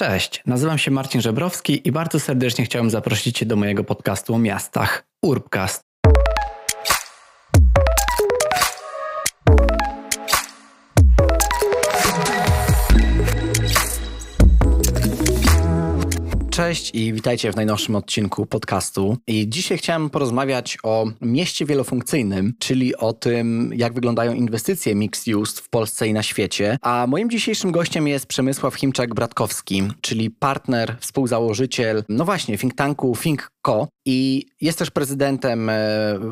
Cześć, nazywam się Marcin Żebrowski i bardzo serdecznie chciałem zaprosić Cię do mojego podcastu o miastach Urbcast. Cześć i witajcie w najnowszym odcinku podcastu. I dzisiaj chciałem porozmawiać o mieście wielofunkcyjnym, czyli o tym, jak wyglądają inwestycje mixed use w Polsce i na świecie. A moim dzisiejszym gościem jest Przemysław Chimczak-Bratkowski, czyli partner, współzałożyciel, no właśnie, think tanku ThinkCo i jest też prezydentem e,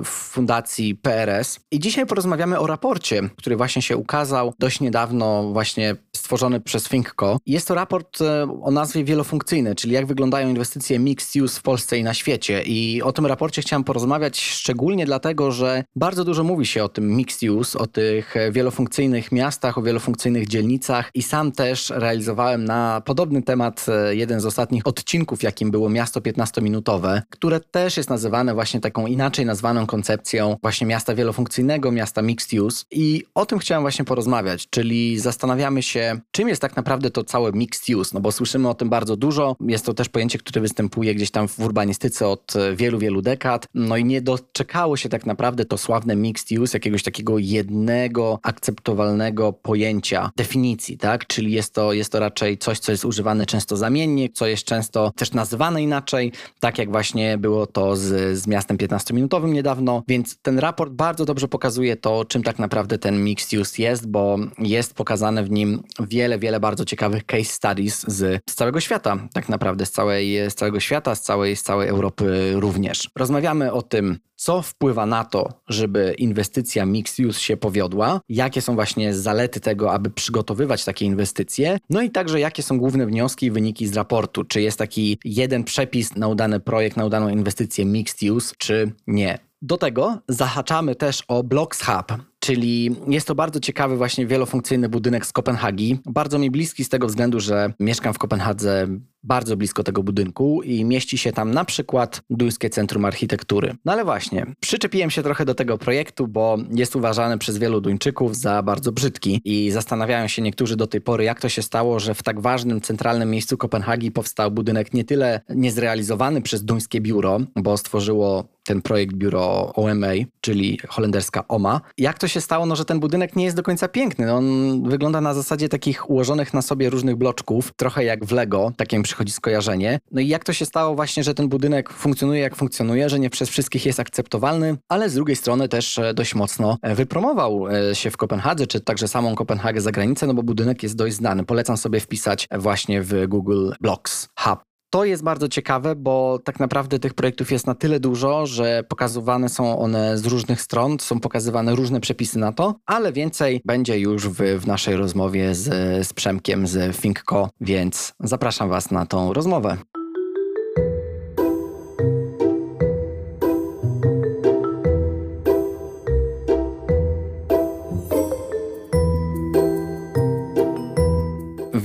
fundacji PRS. I dzisiaj porozmawiamy o raporcie, który właśnie się ukazał dość niedawno, właśnie stworzony przez ThinkCo. Jest to raport e, o nazwie wielofunkcyjny, czyli jak wyglądają inwestycje mixed use w Polsce i na świecie. I o tym raporcie chciałem porozmawiać szczególnie dlatego, że bardzo dużo mówi się o tym mixed use, o tych wielofunkcyjnych miastach, o wielofunkcyjnych dzielnicach i sam też realizowałem na podobny temat e, jeden z ostatnich odcinków, jakim było Miasto 15-minutowe, które też jest nazywane właśnie taką inaczej nazwaną koncepcją właśnie miasta wielofunkcyjnego, miasta mixed use. I o tym chciałem właśnie porozmawiać, czyli zastanawiamy się, czym jest tak naprawdę to całe mixed use, no bo słyszymy o tym bardzo dużo. Jest to też pojęcie, które występuje gdzieś tam w urbanistyce od wielu, wielu dekad. No i nie doczekało się tak naprawdę to sławne mixed use jakiegoś takiego jednego, akceptowalnego pojęcia, definicji, tak? Czyli jest to, jest to raczej coś, co jest używane często zamiennie, co jest często też nazywane inaczej, tak jak właśnie było to z, z miastem 15-minutowym niedawno, więc ten raport bardzo dobrze pokazuje to, czym tak naprawdę ten mixed use jest, bo jest pokazane w nim wiele, wiele bardzo ciekawych case studies z, z całego świata, tak naprawdę z, całej, z całego świata, z całej, z całej Europy również. Rozmawiamy o tym, co wpływa na to, żeby inwestycja mixed use się powiodła, jakie są właśnie zalety tego, aby przygotowywać takie inwestycje, no i także jakie są główne wnioski i wyniki z raportu. Czy jest taki jeden przepis na udany projekt, na udaną inwestycję mixed use, czy nie. Do tego zahaczamy też o Blocks Hub, czyli jest to bardzo ciekawy właśnie wielofunkcyjny budynek z Kopenhagi. Bardzo mi bliski z tego względu, że mieszkam w Kopenhadze bardzo blisko tego budynku i mieści się tam na przykład Duńskie Centrum Architektury. No ale właśnie, przyczepiłem się trochę do tego projektu, bo jest uważany przez wielu Duńczyków za bardzo brzydki i zastanawiają się niektórzy do tej pory, jak to się stało, że w tak ważnym, centralnym miejscu Kopenhagi powstał budynek nie tyle niezrealizowany przez duńskie biuro, bo stworzyło ten projekt biuro OMA, czyli holenderska OMA. Jak to się stało, no, że ten budynek nie jest do końca piękny? No, on wygląda na zasadzie takich ułożonych na sobie różnych bloczków, trochę jak w Lego, takie mi przychodzi skojarzenie. No i jak to się stało właśnie, że ten budynek funkcjonuje jak funkcjonuje, że nie przez wszystkich jest akceptowalny, ale z drugiej strony też e, dość mocno e, wypromował e, się w Kopenhadze, czy także samą Kopenhagę za granicę, no bo budynek jest dość znany. Polecam sobie wpisać właśnie w Google Blocks Hub to jest bardzo ciekawe, bo tak naprawdę tych projektów jest na tyle dużo, że pokazywane są one z różnych stron, są pokazywane różne przepisy na to, ale więcej będzie już w, w naszej rozmowie z, z Przemkiem z ThinkCo, więc zapraszam Was na tą rozmowę.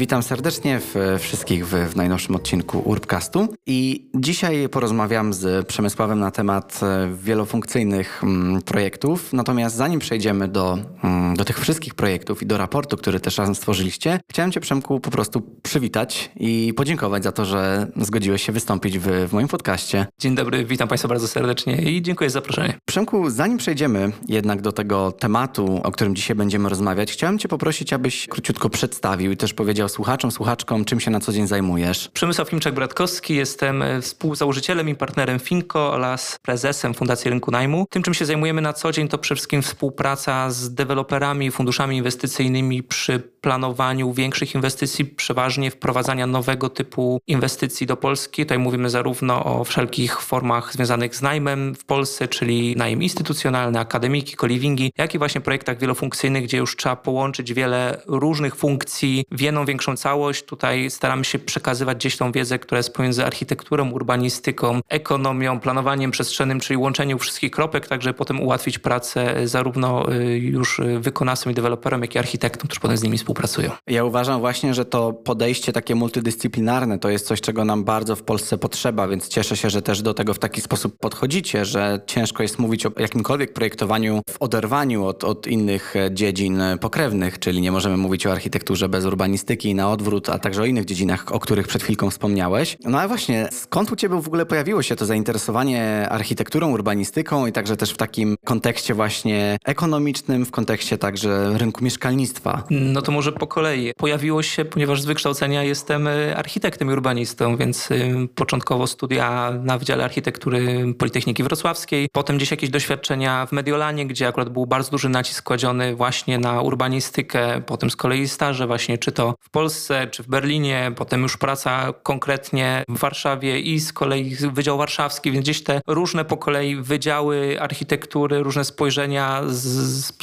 Witam serdecznie w, wszystkich w, w, najnowszym odcinku Urbcastu i dzisiaj porozmawiam z Przemysławem na temat e, wielofunkcyjnych mm, projektów. Natomiast zanim przejdziemy do, mm, do tych wszystkich projektów i do raportu, który też razem stworzyliście, chciałem Cię Przemku po prostu przywitać i podziękować za to, że zgodziłeś się wystąpić w, w moim podcaście. Dzień dobry, witam Państwa bardzo serdecznie i dziękuję za zaproszenie. Przemku, zanim przejdziemy jednak do tego tematu, o którym dzisiaj będziemy rozmawiać, chciałem Cię poprosić, abyś króciutko przedstawił i też powiedział słuchaczom, słuchaczkom, czym się na co dzień zajmujesz? Przemysław Kimczak-Bratkowski, jestem e, współzałożycielem i partnerem Finco oraz prezesem Fundacji Rynku Najmu. Tym, czym się zajmujemy na co dzień, to przede wszystkim współpraca z deweloperami, funduszami inwestycyjnymi przy planowaniu większych inwestycji, przeważnie wprowadzania nowego typu inwestycji do Polski. Tutaj mówimy zarówno o wszelkich formach związanych z najmem w Polsce, czyli najem instytucjonalny, akademiki, koliwingi, jak i właśnie projektach wielofunkcyjnych, gdzie już trzeba połączyć wiele różnych funkcji w jedną większą większą całość. Tutaj staramy się przekazywać gdzieś tą wiedzę, która jest pomiędzy architekturą, urbanistyką, ekonomią, planowaniem przestrzennym, czyli łączeniem wszystkich kropek, tak żeby potem ułatwić pracę zarówno y, już wykonawcom i deweloperom, jak i architektom, którzy potem z nimi współpracują. Ja uważam właśnie, że to podejście takie multidyscyplinarne to jest coś, czego nam bardzo w Polsce potrzeba, więc cieszę się, że też do tego w taki sposób podchodzicie, że ciężko jest mówić o jakimkolwiek projektowaniu w oderwaniu od, od innych dziedzin pokrewnych, czyli nie możemy mówić o architekturze bez urbanistyki, na odwrót, a także o innych dziedzinach, o których przed chwilką wspomniałeś. No ale właśnie, skąd u Ciebie w ogóle pojawiło się to zainteresowanie architekturą, urbanistyką i także też w takim kontekście właśnie ekonomicznym, w kontekście także rynku mieszkalnictwa? No to może po kolei. Pojawiło się, ponieważ z wykształcenia jestem y, architektem i urbanistą, więc y, początkowo studia na Wydziale Architektury Politechniki Wrocławskiej, potem gdzieś jakieś doświadczenia w Mediolanie, gdzie akurat był bardzo duży nacisk kładziony właśnie na urbanistykę, potem z kolei staże właśnie, czy to w Polsce, czy w Berlinie, potem już praca konkretnie w Warszawie i z kolei Wydział Warszawski, więc gdzieś te różne po kolei wydziały architektury, różne spojrzenia z,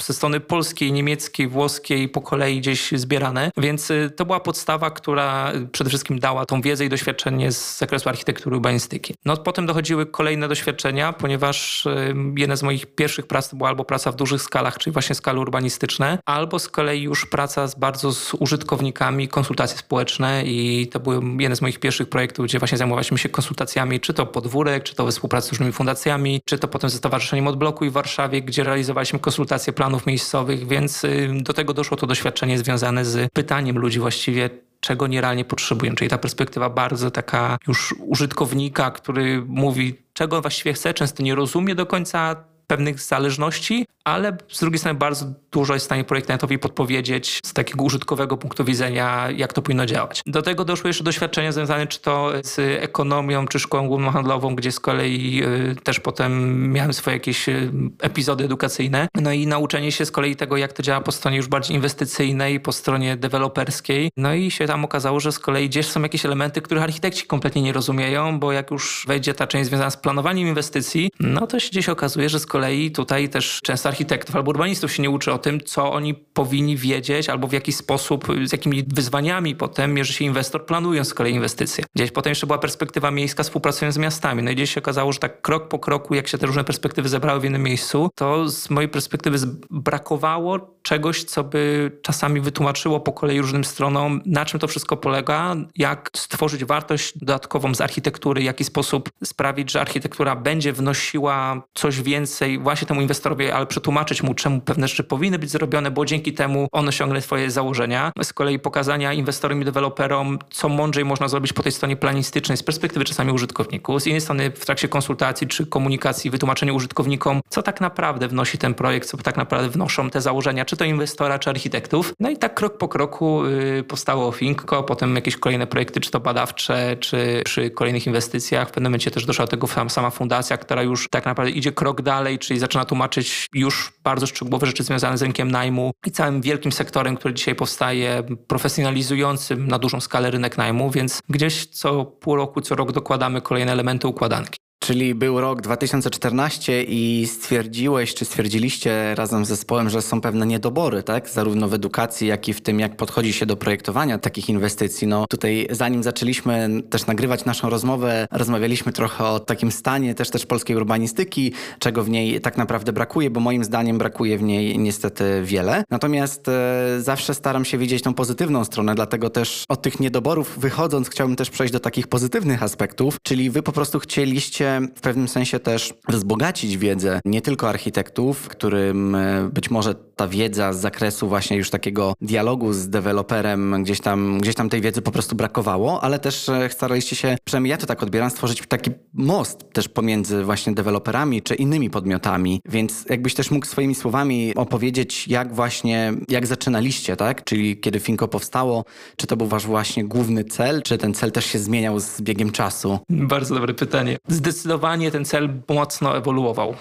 ze strony polskiej, niemieckiej, włoskiej po kolei gdzieś zbierane, więc y, to była podstawa, która przede wszystkim dała tą wiedzę i doświadczenie z zakresu architektury urbanistyki. No potem dochodziły kolejne doświadczenia, ponieważ y, jedna z moich pierwszych prac to była albo praca w dużych skalach, czyli właśnie skale urbanistyczne, albo z kolei już praca z bardzo z użytkownikami, konsultacje społeczne i to były jeden z moich pierwszych projektów, gdzie właśnie zajmowaliśmy się konsultacjami, czy to podwórek, czy to we współpracy z różnymi fundacjami, czy to potem ze Stowarzyszeniem Odbloku w Warszawie, gdzie realizowaliśmy konsultacje planów miejscowych, więc y, do tego doszło to doświadczenie związane z pytaniem ludzi właściwie, czego nierealnie potrzebują. Czyli ta perspektywa bardzo taka już użytkownika, który mówi, czego właściwie chce, często nie rozumie do końca pewnych zależności, ale z drugiej strony bardzo dużo jest w stanie projektantowi podpowiedzieć z takiego użytkowego punktu widzenia, jak to powinno działać. Do tego doszły jeszcze doświadczenia związane czy to z ekonomią, czy szkołą głównohandlową, gdzie z kolei y, też potem miałem swoje jakieś y, epizody edukacyjne. No i nauczenie się z kolei tego, jak to działa po stronie już bardziej inwestycyjnej, po stronie deweloperskiej. No i się tam okazało, że z kolei gdzieś są jakieś elementy, których architekci kompletnie nie rozumieją, bo jak już wejdzie ta część związana z planowaniem inwestycji, no to się gdzieś okazuje, że z kolei tutaj też często architektów albo urbanistów się nie uczy o tym, co oni powinni wiedzieć albo w jaki sposób, z jakimi wyzwaniami potem mierzy się inwestor planując z kolei inwestycje. Gdzieś potem jeszcze była perspektywa miejska współpracując z miastami. No i gdzieś się okazało, że tak krok po kroku, jak się te różne perspektywy zebrały w jednym miejscu, to z mojej perspektywy brakowało czegoś, co by czasami wytłumaczyło po kolei różnym stronom, na czym to wszystko polega, jak stworzyć wartość dodatkową z architektury, w jaki sposób sprawić, że architektura będzie wnosiła coś więcej właśnie temu inwestorowi, ale przetłumaczyć mu, czemu pewne rzeczy powinny być zrobione, bo dzięki temu on osiągnie swoje założenia. Z kolei pokazania inwestorom i deweloperom, co mądrzej można zrobić po tej stronie planistycznej z perspektywy czasami użytkowników, z innej strony w trakcie konsultacji czy komunikacji, wytłumaczenie użytkownikom, co tak naprawdę wnosi ten projekt, co tak naprawdę wnoszą te założenia, czy to inwestora, czy architektów. No i tak krok po kroku yy, powstało Finko, potem jakieś kolejne projekty, czy to badawcze, czy przy kolejnych inwestycjach. W pewnym momencie też doszła do tego sama fundacja, która już tak naprawdę idzie krok dalej, czyli zaczyna tłumaczyć już bardzo szczegółowe rzeczy związane z rynkiem najmu i całym wielkim sektorem, który dzisiaj powstaje, profesjonalizującym na dużą skalę rynek najmu, więc gdzieś co pół roku, co rok dokładamy kolejne elementy układanki. Czyli był rok 2014 i stwierdziłeś, czy stwierdziliście razem z zespołem, że są pewne niedobory, tak? Zarówno w edukacji, jak i w tym, jak podchodzi się do projektowania takich inwestycji. No tutaj, zanim zaczęliśmy też nagrywać naszą rozmowę, rozmawialiśmy trochę o takim stanie też też polskiej urbanistyki, czego w niej tak naprawdę brakuje, bo moim zdaniem brakuje w niej niestety wiele. Natomiast e, zawsze staram się widzieć tą pozytywną stronę, dlatego też od tych niedoborów wychodząc chciałbym też przejść do takich pozytywnych aspektów, czyli wy po prostu chcieliście w pewnym sensie też wzbogacić wiedzę nie tylko architektów, którym e, być może ta wiedza z zakresu właśnie już takiego dialogu z deweloperem gdzieś tam, gdzieś tam tej wiedzy po prostu brakowało, ale też e, staraliście się, przynajmniej ja to tak odbieram, stworzyć taki most też pomiędzy właśnie deweloperami czy innymi podmiotami, więc jakbyś też mógł swoimi słowami opowiedzieć, jak właśnie, jak zaczynaliście, tak? Czyli kiedy Finko powstało, czy to był wasz właśnie główny cel, czy ten cel też się zmieniał z biegiem czasu? Bardzo dobre pytanie. Zdecydowanie zdecydowanie ten cel mocno ewoluował.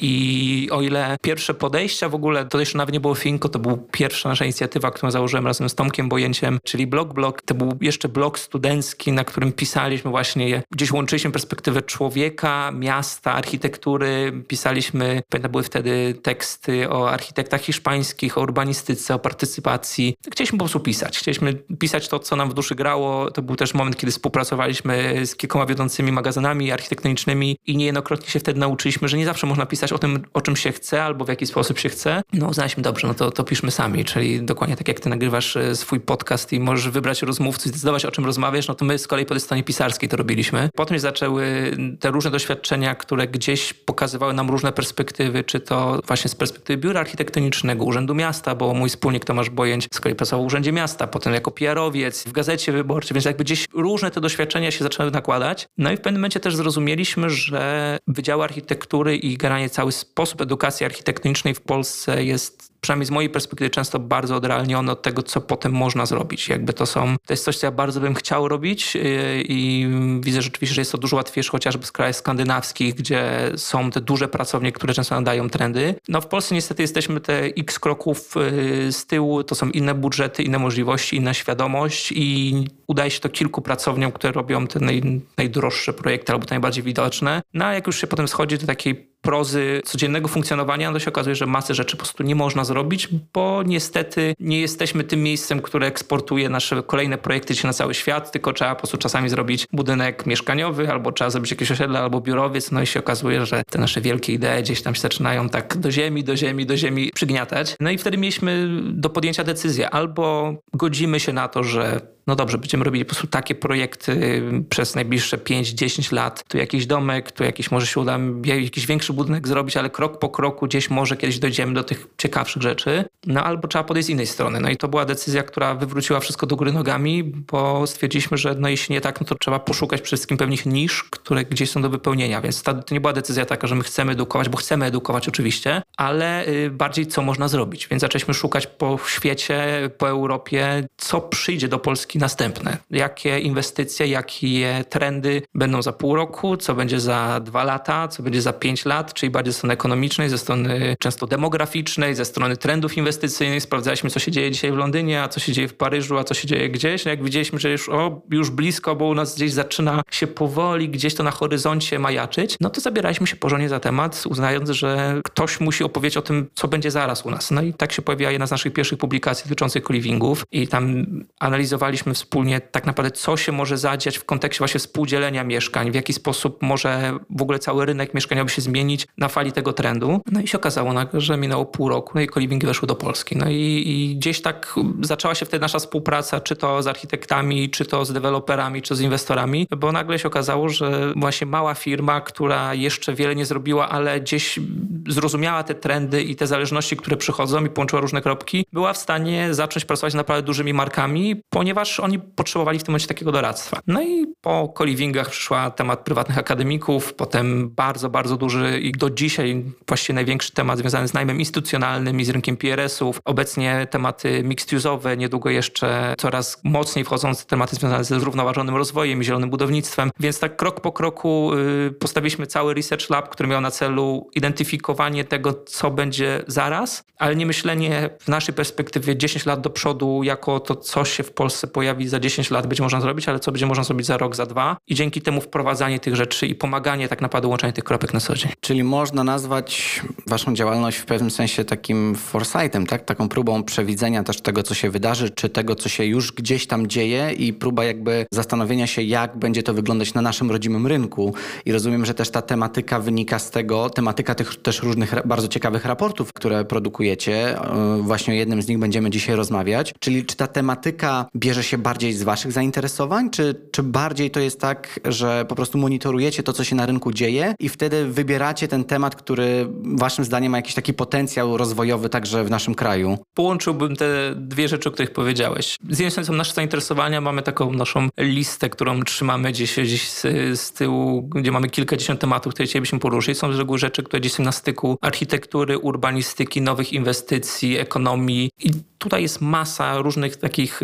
I o ile pierwsze podejścia w ogóle, to jeszcze nawet nie było Finko, to był pierwsza nasza inicjatywa, którą założyłem razem z Tomkiem Bojęciem, czyli Blog Blog. To był jeszcze blog studencki, na którym pisaliśmy właśnie, gdzieś łączyliśmy perspektywę człowieka, miasta, architektury. Pisaliśmy, pamiętam, były wtedy teksty o architektach hiszpańskich, o urbanistyce, o partycypacji. Chcieliśmy po prostu pisać. Chcieliśmy pisać to, co nam w duszy grało. To był też moment, kiedy współpracowaliśmy z kilkoma wiodącymi magazynami architektonicznymi architektonicznymi i niejednokrotnie się wtedy nauczyliśmy, że nie zawsze można pisać o tym, o czym się chce albo w jaki sposób się chce. No uznaliśmy, dobrze, no to, to piszmy sami, czyli dokładnie tak jak ty nagrywasz e, swój podcast i możesz wybrać rozmówców i zdecydować o czym rozmawiasz, no to my z kolei po tej stronie pisarskiej to robiliśmy. Potem zaczęły te różne doświadczenia, które gdzieś pokazywały nam różne perspektywy, czy to właśnie z perspektywy biura architektonicznego, Urzędu Miasta, bo mój wspólnik Tomasz Bojęć z kolei pracował w Urzędzie Miasta, potem jako PR-owiec, w Gazecie Wyborczej, więc jakby gdzieś różne te doświadczenia się zaczęły nakładać. No i w pewnym momencie też zrozumieliśmy, że Wydziały Architektury i generalnie cały sposób edukacji architektonicznej w Polsce jest przynajmniej z mojej perspektywy, często bardzo odrealnione od tego, co potem można zrobić. Jakby to są, to jest coś, co ja bardzo bym chciał robić yy, i widzę rzeczywiście, że jest to dużo łatwiejsze chociażby z krajów skandynawskich, gdzie są te duże pracownie, które często nadają trendy. No w Polsce niestety jesteśmy te x kroków yy, z tyłu, to są inne budżety, inne możliwości, inna świadomość i udaje się to kilku pracowniom, które robią te naj, najdroższe projekty albo te najbardziej widoczne. No a jak już się potem schodzi do takiej prozy codziennego funkcjonowania, to się okazuje, że masę rzeczy po prostu nie można zrobić, bo niestety nie jesteśmy tym miejscem, które eksportuje nasze kolejne projekty na cały świat, tylko trzeba po prostu czasami zrobić budynek mieszkaniowy, albo trzeba zrobić jakieś osiedle, albo biurowiec, no i się okazuje, że te nasze wielkie idee gdzieś tam się zaczynają tak do ziemi, do ziemi, do ziemi przygniatać. No i wtedy mieliśmy do podjęcia decyzję, albo godzimy się na to, że no dobrze, będziemy robili po prostu takie projekty przez najbliższe 5-10 lat. Tu jakiś domek, tu jakiś może się uda jakiś większy budynek zrobić, ale krok po kroku gdzieś może kiedyś dojdziemy do tych ciekawszych rzeczy. No albo trzeba podejść z innej strony. No i to była decyzja, która wywróciła wszystko do góry nogami, bo stwierdziliśmy, że no jeśli nie tak, no to trzeba poszukać przede wszystkim pewnych nisz, które gdzieś są do wypełnienia. Więc to nie była decyzja taka, że my chcemy edukować, bo chcemy edukować oczywiście, ale y, bardziej co można zrobić. Więc zaczęliśmy szukać po świecie, po Europie, co przyjdzie do Polski następne. Jakie inwestycje, jakie trendy będą za pół roku, co będzie za dwa lata, co będzie za pięć lat, czyli bardziej ze strony ekonomicznej, ze strony często demograficznej, ze strony trendów inwestycyjnych. Sprawdzaliśmy, co się dzieje dzisiaj w Londynie, a co się dzieje w Paryżu, a co się dzieje gdzieś. No jak widzieliśmy, że już, o, już blisko, bo u nas gdzieś zaczyna się powoli gdzieś to na horyzoncie majaczyć, no to zabieraliśmy się porządnie za temat, uznając, że ktoś musi opowiedzieć o tym, co będzie zaraz u nas. No i tak się pojawiła jedna z naszych pierwszych publikacji dotyczących co i tam analizowaliśmy wspólnie tak naprawdę, co się może zadziać w kontekście właśnie współdzielenia mieszkań, w jaki sposób może w ogóle cały rynek mieszkaniowy się zmienić na fali tego trendu. No i się okazało że minęło pół roku, no i kolibingi weszły do Polski. No i, i gdzieś tak zaczęła się wtedy nasza współpraca, czy to z architektami, czy to z deweloperami, czy z inwestorami, bo nagle się okazało, że właśnie mała firma, która jeszcze wiele nie zrobiła, ale gdzieś zrozumiała te trendy i te zależności, które przychodzą i połączyła różne kropki, była w stanie zacząć pracować z naprawdę dużymi markami, ponieważ oni potrzebowali w tym momencie takiego doradztwa. No i po kolivingach przyszła temat prywatnych akademików, potem bardzo, bardzo duży i do dzisiaj właściwie największy temat związany z najmem instytucjonalnym i z rynkiem PRS-ów. Obecnie tematy mixed use'owe, niedługo jeszcze coraz mocniej wchodzące tematy związane ze zrównoważonym rozwojem i zielonym budownictwem. Więc tak krok po kroku y, postawiliśmy cały Research Lab, który miał na celu identyfikowanie tego, co będzie zaraz, ale nie myślenie w naszej perspektywie 10 lat do przodu jako to, co się w Polsce pojawi za 10 lat, będzie można zrobić, ale co będzie można zrobić za rok, za dwa. I dzięki temu wprowadzanie tych rzeczy i pomaganie tak naprawdę łączenie tych kropek na co dzień. Czyli można nazwać waszą działalność w pewnym sensie takim foresightem, tak? Taką próbą przewidzenia też tego, co się wydarzy, czy tego, co się już gdzieś tam dzieje i próba jakby zastanowienia się, jak będzie to wyglądać na naszym rodzimym rynku. I rozumiem, że też ta tematyka wynika z tego, tematyka tych też różnych bardzo ciekawych raportów, które produkujecie. E, właśnie o jednym z nich będziemy dzisiaj rozmawiać. Czyli czy ta tematyka bierze się bardziej z waszych zainteresowań, czy, czy bardziej to jest tak, że po prostu monitorujecie to, co się na rynku dzieje i wtedy wybieracie ten temat, który waszym zdaniem ma jakiś taki potencjał rozwojowy także w naszym kraju? Połączyłbym te dwie rzeczy, o których powiedziałeś. Z jednej strony są nasze zainteresowania, mamy taką naszą listę, którą trzymamy gdzieś, gdzieś z, z tyłu, gdzie mamy kilkadziesiąt tematów, które chcielibyśmy poruszyć. Są z reguły rzeczy, które gdzieś są na styku architektury, urbanistyki, nowych inwestycji, ekonomii i tutaj jest masa różnych takich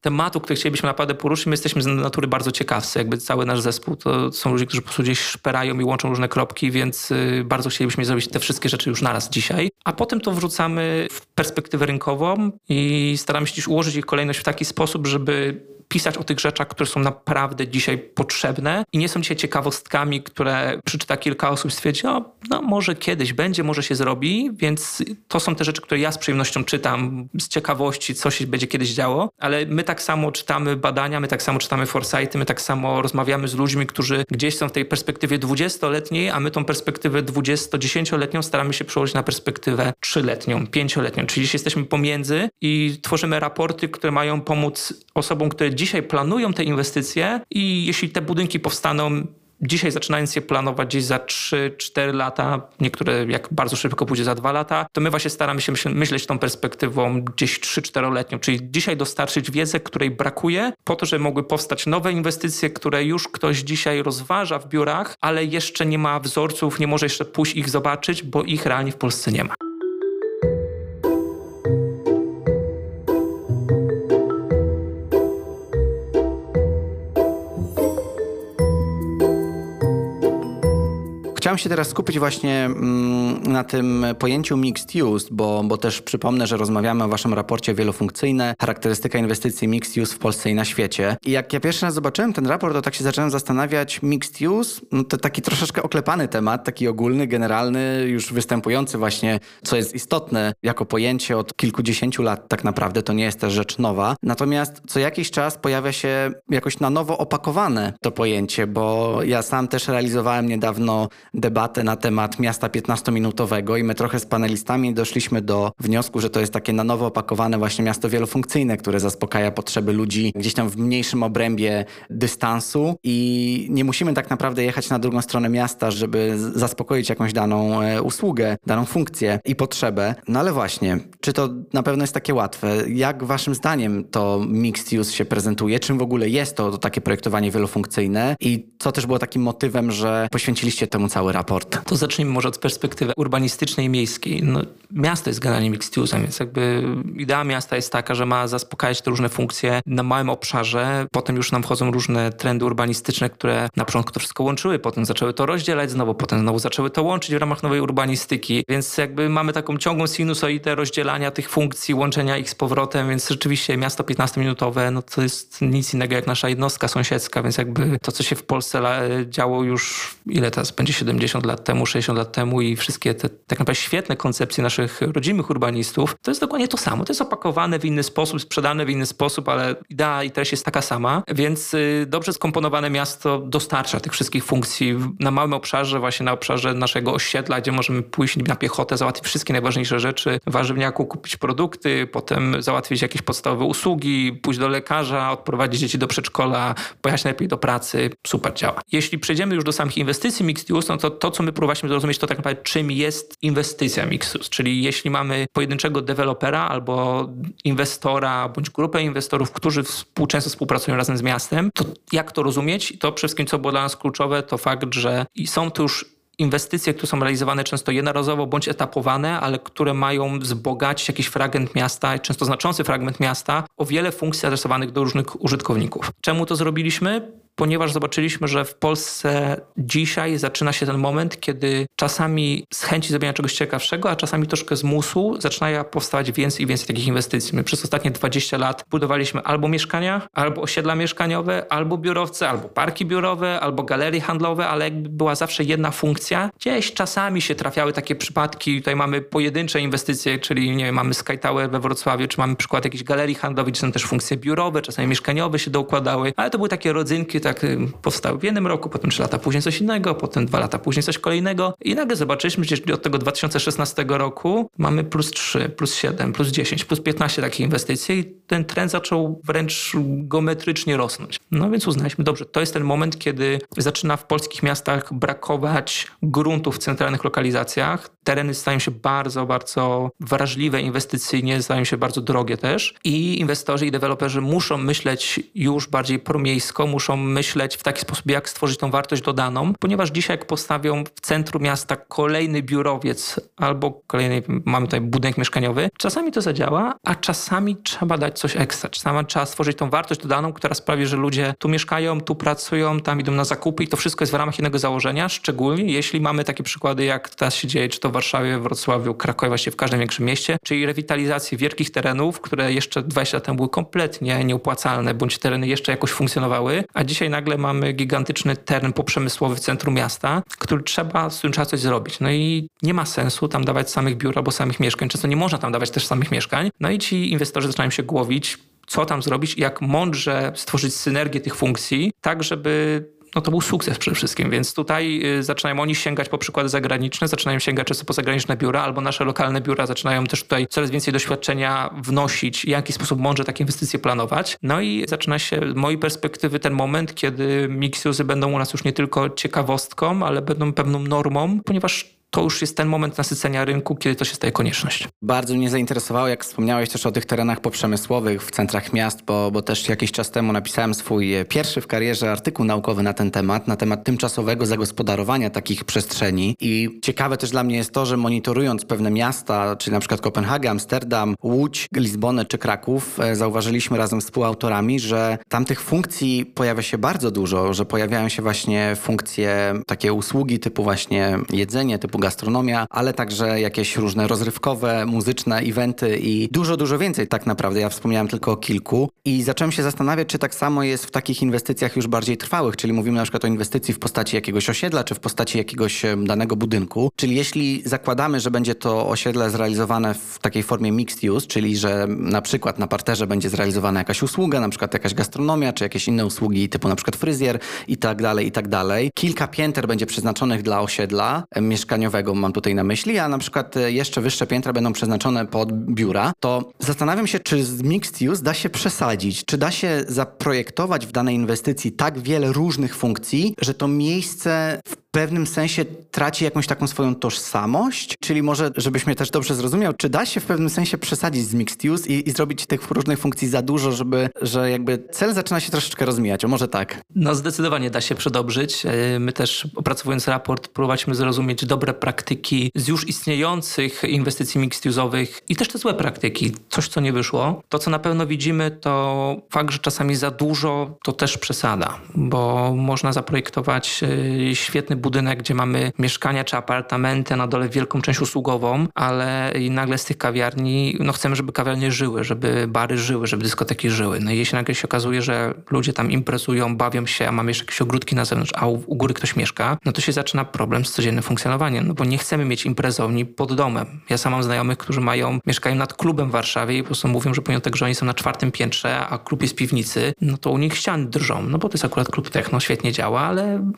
tematów, które chcielibyśmy naprawdę poruszyć. My jesteśmy z natury bardzo ciekawcy. Jakby cały nasz zespół to są ludzie, którzy po prostu gdzieś szperają i łączą różne kropki, więc y, bardzo chcielibyśmy zrobić te wszystkie rzeczy już naraz dzisiaj. A potem to wrzucamy w perspektywę rynkową i staramy się ułożyć ich kolejność w taki sposób, żeby pisać o tych rzeczach, które są naprawdę dzisiaj potrzebne i nie są dzisiaj ciekawostkami, które przeczyta kilka osób i stwierdzi, o, no może kiedyś będzie, może się zrobi, więc to są te rzeczy, które ja z przyjemnością czytam, z ciekawości, co się będzie kiedyś działo, ale my tak samo czytamy badania, my tak samo czytamy foresighty, my tak samo rozmawiamy z ludźmi, którzy gdzieś są w tej perspektywie 20-letniej, a my tą perspektywę 20-10-letnią staramy się przełożyć na perspektywę 3-letnią, 5-letnią, czyli jesteśmy pomiędzy i tworzymy raporty, które mają pomóc osobom, które dzisiaj planują te inwestycje i jeśli te budynki powstaną dzisiaj zaczynając je planować gdzieś za 3-4 lata, niektóre jak bardzo szybko pójdzie za 2 lata, to my właśnie staramy się myśleć tą perspektywą gdzieś 3-4-letnią, czyli dzisiaj dostarczyć wiedzę, której brakuje, po to, żeby mogły powstać nowe inwestycje, które już ktoś dzisiaj rozważa w biurach, ale jeszcze nie ma wzorców, nie może jeszcze pójść ich zobaczyć, bo ich realnie w Polsce nie ma. Chciałem się teraz skupić właśnie mm, na tym pojęciu mixed use, bo, bo też przypomnę, że rozmawiamy o waszym raporcie wielofunkcyjne, charakterystyka inwestycji mixed use w Polsce i na świecie. I jak ja pierwszy raz zobaczyłem ten raport, to tak się zacząłem zastanawiać, mixed use, no to taki troszeczkę oklepany temat, taki ogólny, generalny, już występujący właśnie, co jest istotne jako pojęcie od kilkudziesięciu lat tak naprawdę, to nie jest też rzecz nowa. Natomiast co jakiś czas pojawia się jakoś na nowo opakowane to pojęcie, bo ja sam też realizowałem niedawno debatę na temat miasta 15-minutowego i my trochę z panelistami doszliśmy do wniosku, że to jest takie na nowo opakowane właśnie miasto wielofunkcyjne, które zaspokaja potrzeby ludzi gdzieś tam w mniejszym obrębie dystansu i nie musimy tak naprawdę jechać na drugą stronę miasta, żeby zaspokoić jakąś daną e, usługę, daną funkcję i potrzebę. No ale właśnie, czy to na pewno jest takie łatwe? Jak waszym zdaniem to mixed use się prezentuje? Czym w ogóle jest to, to takie projektowanie wielofunkcyjne i co też było takim motywem, że poświęciliście temu cały raport. To zacznijmy może od perspektywy urbanistycznej i miejskiej. No, miasto jest generalnie mixed więc jakby idea miasta jest taka, że ma zaspokajać te różne funkcje na małym obszarze. Potem już nam wchodzą różne trendy urbanistyczne, które na początku to wszystko łączyły, potem zaczęły to rozdzielać znowu, potem znowu zaczęły to łączyć w ramach nowej urbanistyki. Więc jakby mamy taką ciągłą sinusoidę rozdzielania tych funkcji, łączenia ich z powrotem, więc rzeczywiście miasto 15-minutowe, no to jest nic innego jak nasza jednostka sąsiedzka, więc jakby to, co się w Polsce działo już, ile teraz będzie 70 70 lat temu, 60 lat temu i wszystkie te tak naprawdę świetne koncepcje naszych rodzimych urbanistów, to jest dokładnie to samo. To jest opakowane w inny sposób, sprzedane w inny sposób, ale idea i treść jest taka sama, więc y, dobrze skomponowane miasto dostarcza tych wszystkich funkcji na małym obszarze, właśnie na obszarze naszego osiedla, gdzie możemy pójść na piechotę, załatwić wszystkie najważniejsze rzeczy, warzywniaku kupić produkty, potem załatwić jakieś podstawowe usługi, pójść do lekarza, odprowadzić dzieci do przedszkola, pojechać najlepiej do pracy. Super działa. Jeśli przejdziemy już do samych inwestycji mixed use, no to to, co my próbowaliśmy zrozumieć, to tak naprawdę czym jest inwestycja Mixus. Czyli jeśli mamy pojedynczego dewelopera albo inwestora, bądź grupę inwestorów, którzy często współpracują razem z miastem, to jak to rozumieć? To przede wszystkim, co było dla nas kluczowe, to fakt, że są to już inwestycje, które są realizowane często jednorazowo bądź etapowane, ale które mają wzbogacić jakiś fragment miasta, często znaczący fragment miasta, o wiele funkcji adresowanych do różnych użytkowników. Czemu to zrobiliśmy? Ponieważ zobaczyliśmy, że w Polsce dzisiaj zaczyna się ten moment, kiedy czasami z chęci zrobienia czegoś ciekawszego, a czasami troszkę z musu zaczyna powstawać więcej i więcej takich inwestycji. My przez ostatnie 20 lat budowaliśmy albo mieszkania, albo osiedla mieszkaniowe, albo biurowce, albo parki biurowe, albo galerie handlowe, ale jakby była zawsze jedna funkcja. Gdzieś czasami się trafiały takie przypadki, tutaj mamy pojedyncze inwestycje, czyli nie wiem, mamy Sky Tower we Wrocławiu, czy mamy przykład jakiejś galerii handlowej, gdzie są też funkcje biurowe, czasami mieszkaniowe się dokładały, ale to były takie rodzynki, tak y, powstały w jednym roku, potem trzy lata później coś innego, potem dwa lata później coś kolejnego i nagle zobaczyliśmy, że od tego 2016 roku mamy plus 3, plus 7, plus 10, plus 15 takich inwestycji i ten trend zaczął wręcz geometrycznie rosnąć. No więc uznaliśmy, dobrze, to jest ten moment, kiedy zaczyna w polskich miastach brakować gruntów w centralnych lokalizacjach. Tereny stają się bardzo, bardzo wrażliwe inwestycyjnie, stają się bardzo drogie też i inwestorzy i deweloperzy muszą myśleć już bardziej promiejsko, muszą myśleć w taki sposób, jak stworzyć tą wartość dodaną, ponieważ dzisiaj jak postawią w centrum miasta kolejny biurowiec albo kolejny, mamy tutaj budynek mieszkaniowy, czasami to zadziała, a czasami trzeba dać coś ekstra. Czasami trzeba stworzyć tą wartość dodaną, która sprawi, że ludzie tu mieszkają, tu pracują, tam idą na zakupy i to wszystko jest w ramach jednego założenia, szczególnie jeśli mamy takie przykłady, jak teraz się dzieje, czy to w Warszawie, Wrocławiu, Krakowie, właściwie w każdym większym mieście, czyli rewitalizacji wielkich terenów, które jeszcze 20 lat temu były kompletnie nieopłacalne, bądź tereny jeszcze jakoś funkcjonowały, a dzisiaj nagle mamy gigantyczny teren poprzemysłowy w centrum miasta, który trzeba, z którym trzeba coś zrobić. No i nie ma sensu tam dawać samych biur albo samych mieszkań. Często nie można tam dawać też samych mieszkań. No i ci inwestorzy zaczynają się głowić, co tam zrobić, jak mądrze stworzyć synergię tych funkcji, tak żeby no to był sukces przede wszystkim, więc tutaj y, zaczynają oni sięgać po przykłady zagraniczne, zaczynają sięgać często po zagraniczne biura, albo nasze lokalne biura zaczynają też tutaj coraz więcej doświadczenia wnosić, w jaki sposób mądrze takie inwestycje planować. No i zaczyna się z mojej perspektywy ten moment, kiedy mixusy będą u nas już nie tylko ciekawostką, ale będą pewną normą, ponieważ to już jest ten moment nasycenia rynku, kiedy to się staje konieczność. Bardzo mnie zainteresowało, jak wspomniałeś też o tych terenach poprzemysłowych w centrach miast, bo, bo też jakiś czas temu napisałem swój pierwszy w karierze artykuł naukowy na ten temat, na temat tymczasowego zagospodarowania takich przestrzeni. I ciekawe też dla mnie jest to, że monitorując pewne miasta, czyli na przykład Kopenhagę, Amsterdam, Łódź, Lizbonę czy Kraków, e, zauważyliśmy razem z współautorami, że tam tych funkcji pojawia się bardzo dużo, że pojawiają się właśnie funkcje, takie usługi typu właśnie jedzenie, typu gastronomia, ale także jakieś różne rozrywkowe, muzyczne eventy i dużo, dużo więcej tak naprawdę. Ja wspomniałem tylko o kilku i zacząłem się zastanawiać, czy tak samo jest w takich inwestycjach już bardziej trwałych, czyli mówimy na przykład o inwestycji w postaci jakiegoś osiedla, czy w postaci jakiegoś danego budynku. Czyli jeśli zakładamy, że będzie to osiedle zrealizowane w takiej formie mixed use, czyli że na przykład na parterze będzie zrealizowana jakaś usługa, na przykład jakaś gastronomia, czy jakieś inne usługi typu na przykład fryzjer i tak dalej, i tak dalej. Kilka pięter będzie przeznaczonych dla osiedla mieszkaniowego mam tutaj na myśli, a na przykład e, jeszcze wyższe piętra będą przeznaczone pod biura, to zastanawiam się, czy z mixed use da się przesadzić, czy da się zaprojektować w danej inwestycji tak wiele różnych funkcji, że to miejsce w pewnym sensie traci jakąś taką swoją tożsamość? Czyli może, żebyś mnie też dobrze zrozumiał, czy da się w pewnym sensie przesadzić z mixed use i, i zrobić tych różnych funkcji za dużo, żeby, że jakby cel zaczyna się troszeczkę rozmijać, o może tak? No zdecydowanie da się przedobrzyć. E, my też opracowując raport próbowaliśmy zrozumieć dobre praktyki z już istniejących inwestycji mixed use'owych i też te złe praktyki, coś co nie wyszło. To co na pewno widzimy to fakt, że czasami za dużo to też przesada, bo można zaprojektować e, świetny budynek, gdzie mamy mieszkania czy apartamenty, na dole wielką część usługową, ale nagle z tych kawiarni, no chcemy, żeby kawiarnie żyły, żeby bary żyły, żeby dyskoteki żyły. No i jeśli nagle się okazuje, że ludzie tam imprezują, bawią się, a mamy jeszcze jakieś ogródki na zewnątrz, a u, u góry ktoś mieszka, no to się zaczyna problem z codziennym funkcjonowaniem, no bo nie chcemy mieć imprezowni pod domem. Ja sam mam znajomych, którzy mają, mieszkają nad klubem w Warszawie i po prostu mówią, że pomimo tego, że oni są na czwartym piętrze, a klub jest w piwnicy, no to u nich ściany drżą, no bo to jest akurat klub techno, świetnie działa, ale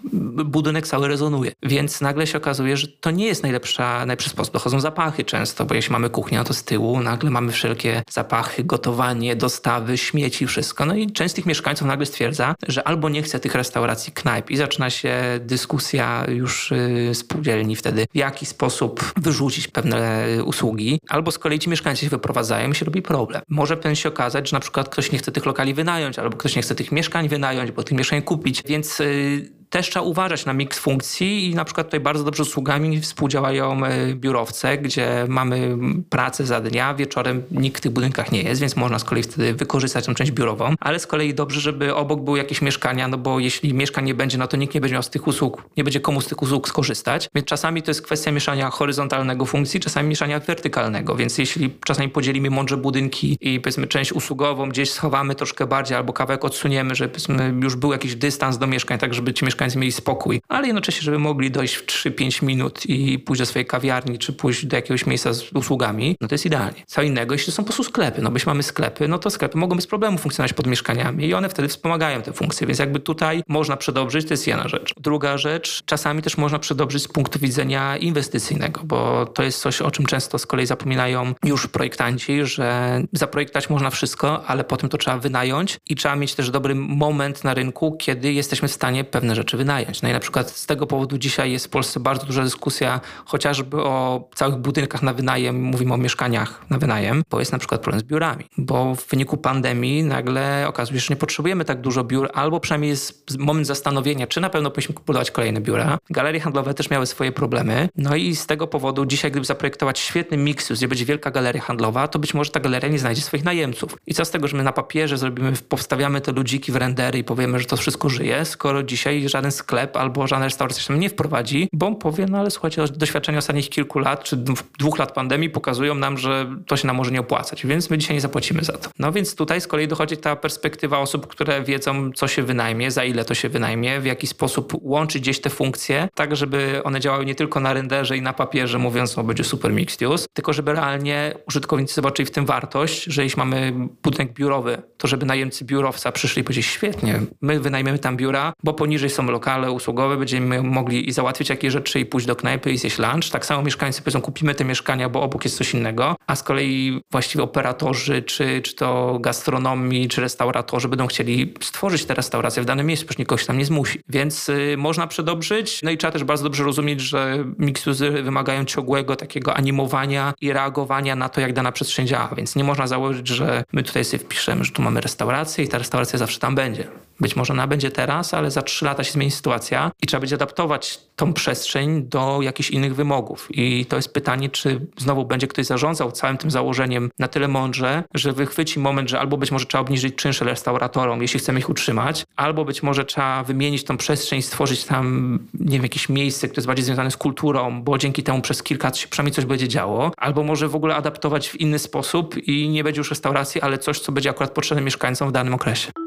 budynek cały rezonuje. Więc nagle się okazuje, że to nie jest najlepsza, najlepszy sposób. Dochodzą zapachy często, bo jeśli mamy kuchnię, no to z tyłu nagle mamy wszelkie zapachy, gotowanie, dostawy, śmieci, wszystko. No i część z tych mieszkańców nagle stwierdza, że albo nie chce tych restauracji, knajp i zaczyna się dyskusja już yy, spółdzielni wtedy, w jaki sposób wyrzucić pewne usługi, albo z kolei ci mieszkańcy się wyprowadzają i się robi problem. Może pewnie się okazać, że na przykład ktoś nie chce tych lokali wynająć, albo ktoś nie chce tych mieszkań wynająć, bo tych mieszkań kupić, więc yy, też trzeba uważać na miks funkcji i na przykład tutaj bardzo dobrze z usługami współdziałają e, biurowce, gdzie mamy pracę za dnia, wieczorem nikt w tych budynkach nie jest, więc można z kolei wtedy wykorzystać tą część biurową, ale z kolei dobrze, żeby obok były jakieś mieszkania, no bo jeśli mieszkań nie będzie, no to nikt nie będzie miał z tych usług, nie będzie komu z tych usług skorzystać, więc czasami to jest kwestia mieszania horyzontalnego funkcji, czasami mieszania wertykalnego, więc jeśli czasami podzielimy mądrze budynki i powiedzmy część usługową gdzieś schowamy troszkę bardziej albo kawałek odsuniemy, żeby już był jakiś dystans do mieszkań, tak żeby ci mieszkańcy mieszkańcy mieli spokój, ale jednocześnie, żeby mogli dojść w 3-5 minut i pójść do swojej kawiarni, czy pójść do jakiegoś miejsca z usługami, no to jest idealnie. Co innego, jeśli to są po prostu sklepy, no bo jeśli mamy sklepy, no to sklepy mogą bez problemu funkcjonować pod mieszkaniami i one wtedy wspomagają te funkcje, więc jakby tutaj można przedobrzyć, to jest jedna rzecz. Druga rzecz, czasami też można przedobrzyć z punktu widzenia inwestycyjnego, bo to jest coś, o czym często z kolei zapominają już projektanci, że zaprojektować można wszystko, ale potem to trzeba wynająć i trzeba mieć też dobry moment na rynku, kiedy jesteśmy w stanie pewne rzeczy rzeczy wynająć. No i na przykład z tego powodu dzisiaj jest w Polsce bardzo duża dyskusja chociażby o całych budynkach na wynajem, mówimy o mieszkaniach na wynajem, bo jest na przykład problem z biurami, bo w wyniku pandemii nagle okazuje się, że nie potrzebujemy tak dużo biur, albo przynajmniej jest moment zastanowienia, czy na pewno powinniśmy budować kolejne biura. Galerie handlowe też miały swoje problemy, no i z tego powodu dzisiaj, gdyby zaprojektować świetny miksus, gdzie będzie wielka galeria handlowa, to być może ta galeria nie znajdzie swoich najemców. I co z tego, że my na papierze zrobimy, powstawiamy te ludziki w rendery i powiemy, że to wszystko żyje, skoro dzisiaj żaden sklep albo żadna restauracja się nie wprowadzi, bo powie, no ale słuchajcie, doświadczenia ostatnich kilku lat czy dwóch lat pandemii pokazują nam, że to się nam może nie opłacać, więc my dzisiaj nie zapłacimy za to. No więc tutaj z kolei dochodzi ta perspektywa osób, które wiedzą, co się wynajmie, za ile to się wynajmie, w jaki sposób łączyć gdzieś te funkcje, tak żeby one działały nie tylko na renderze i na papierze, mówiąc, o będzie super mixed use, tylko żeby realnie użytkownicy zobaczyli w tym wartość, że jeśli mamy budynek biurowy, to żeby najemcy biurowca przyszli i powiedzieli, świetnie, my wynajmiemy tam biura, bo poniżej są lokale usługowe, będziemy mogli i załatwić jakieś rzeczy i pójść do knajpy i zjeść lunch. Tak samo mieszkańcy powiedzą, kupimy te mieszkania, bo obok jest coś innego, a z kolei właściwie operatorzy, czy, czy to gastronomii, czy restauratorzy będą chcieli stworzyć te restauracje w danym miejscu, przecież nikogo tam nie zmusi. Więc y, można przedobrzyć, no i trzeba też bardzo dobrze rozumieć, że miksuzy wymagają ciągłego takiego animowania i reagowania na to, jak dana przestrzeń działa, więc nie można założyć, że my tutaj sobie wpiszemy, że tu mamy restaurację i ta restauracja zawsze tam będzie. Być może ona będzie teraz, ale za trzy lata się zmieni sytuacja i trzeba będzie adaptować tą przestrzeń do jakichś innych wymogów. I to jest pytanie, czy znowu będzie ktoś zarządzał całym tym założeniem na tyle mądrze, że wychwyci moment, że albo być może trzeba obniżyć czynsze restauratorom, jeśli chcemy ich utrzymać, albo być może trzeba wymienić tą przestrzeń, stworzyć tam, nie wiem, jakieś miejsce, które jest bardziej związane z kulturą, bo dzięki temu przez kilka lat się przynajmniej coś będzie działo, albo może w ogóle adaptować w inny sposób i nie będzie już restauracji, ale coś, co będzie akurat potrzebne mieszkańcom w danym okresie.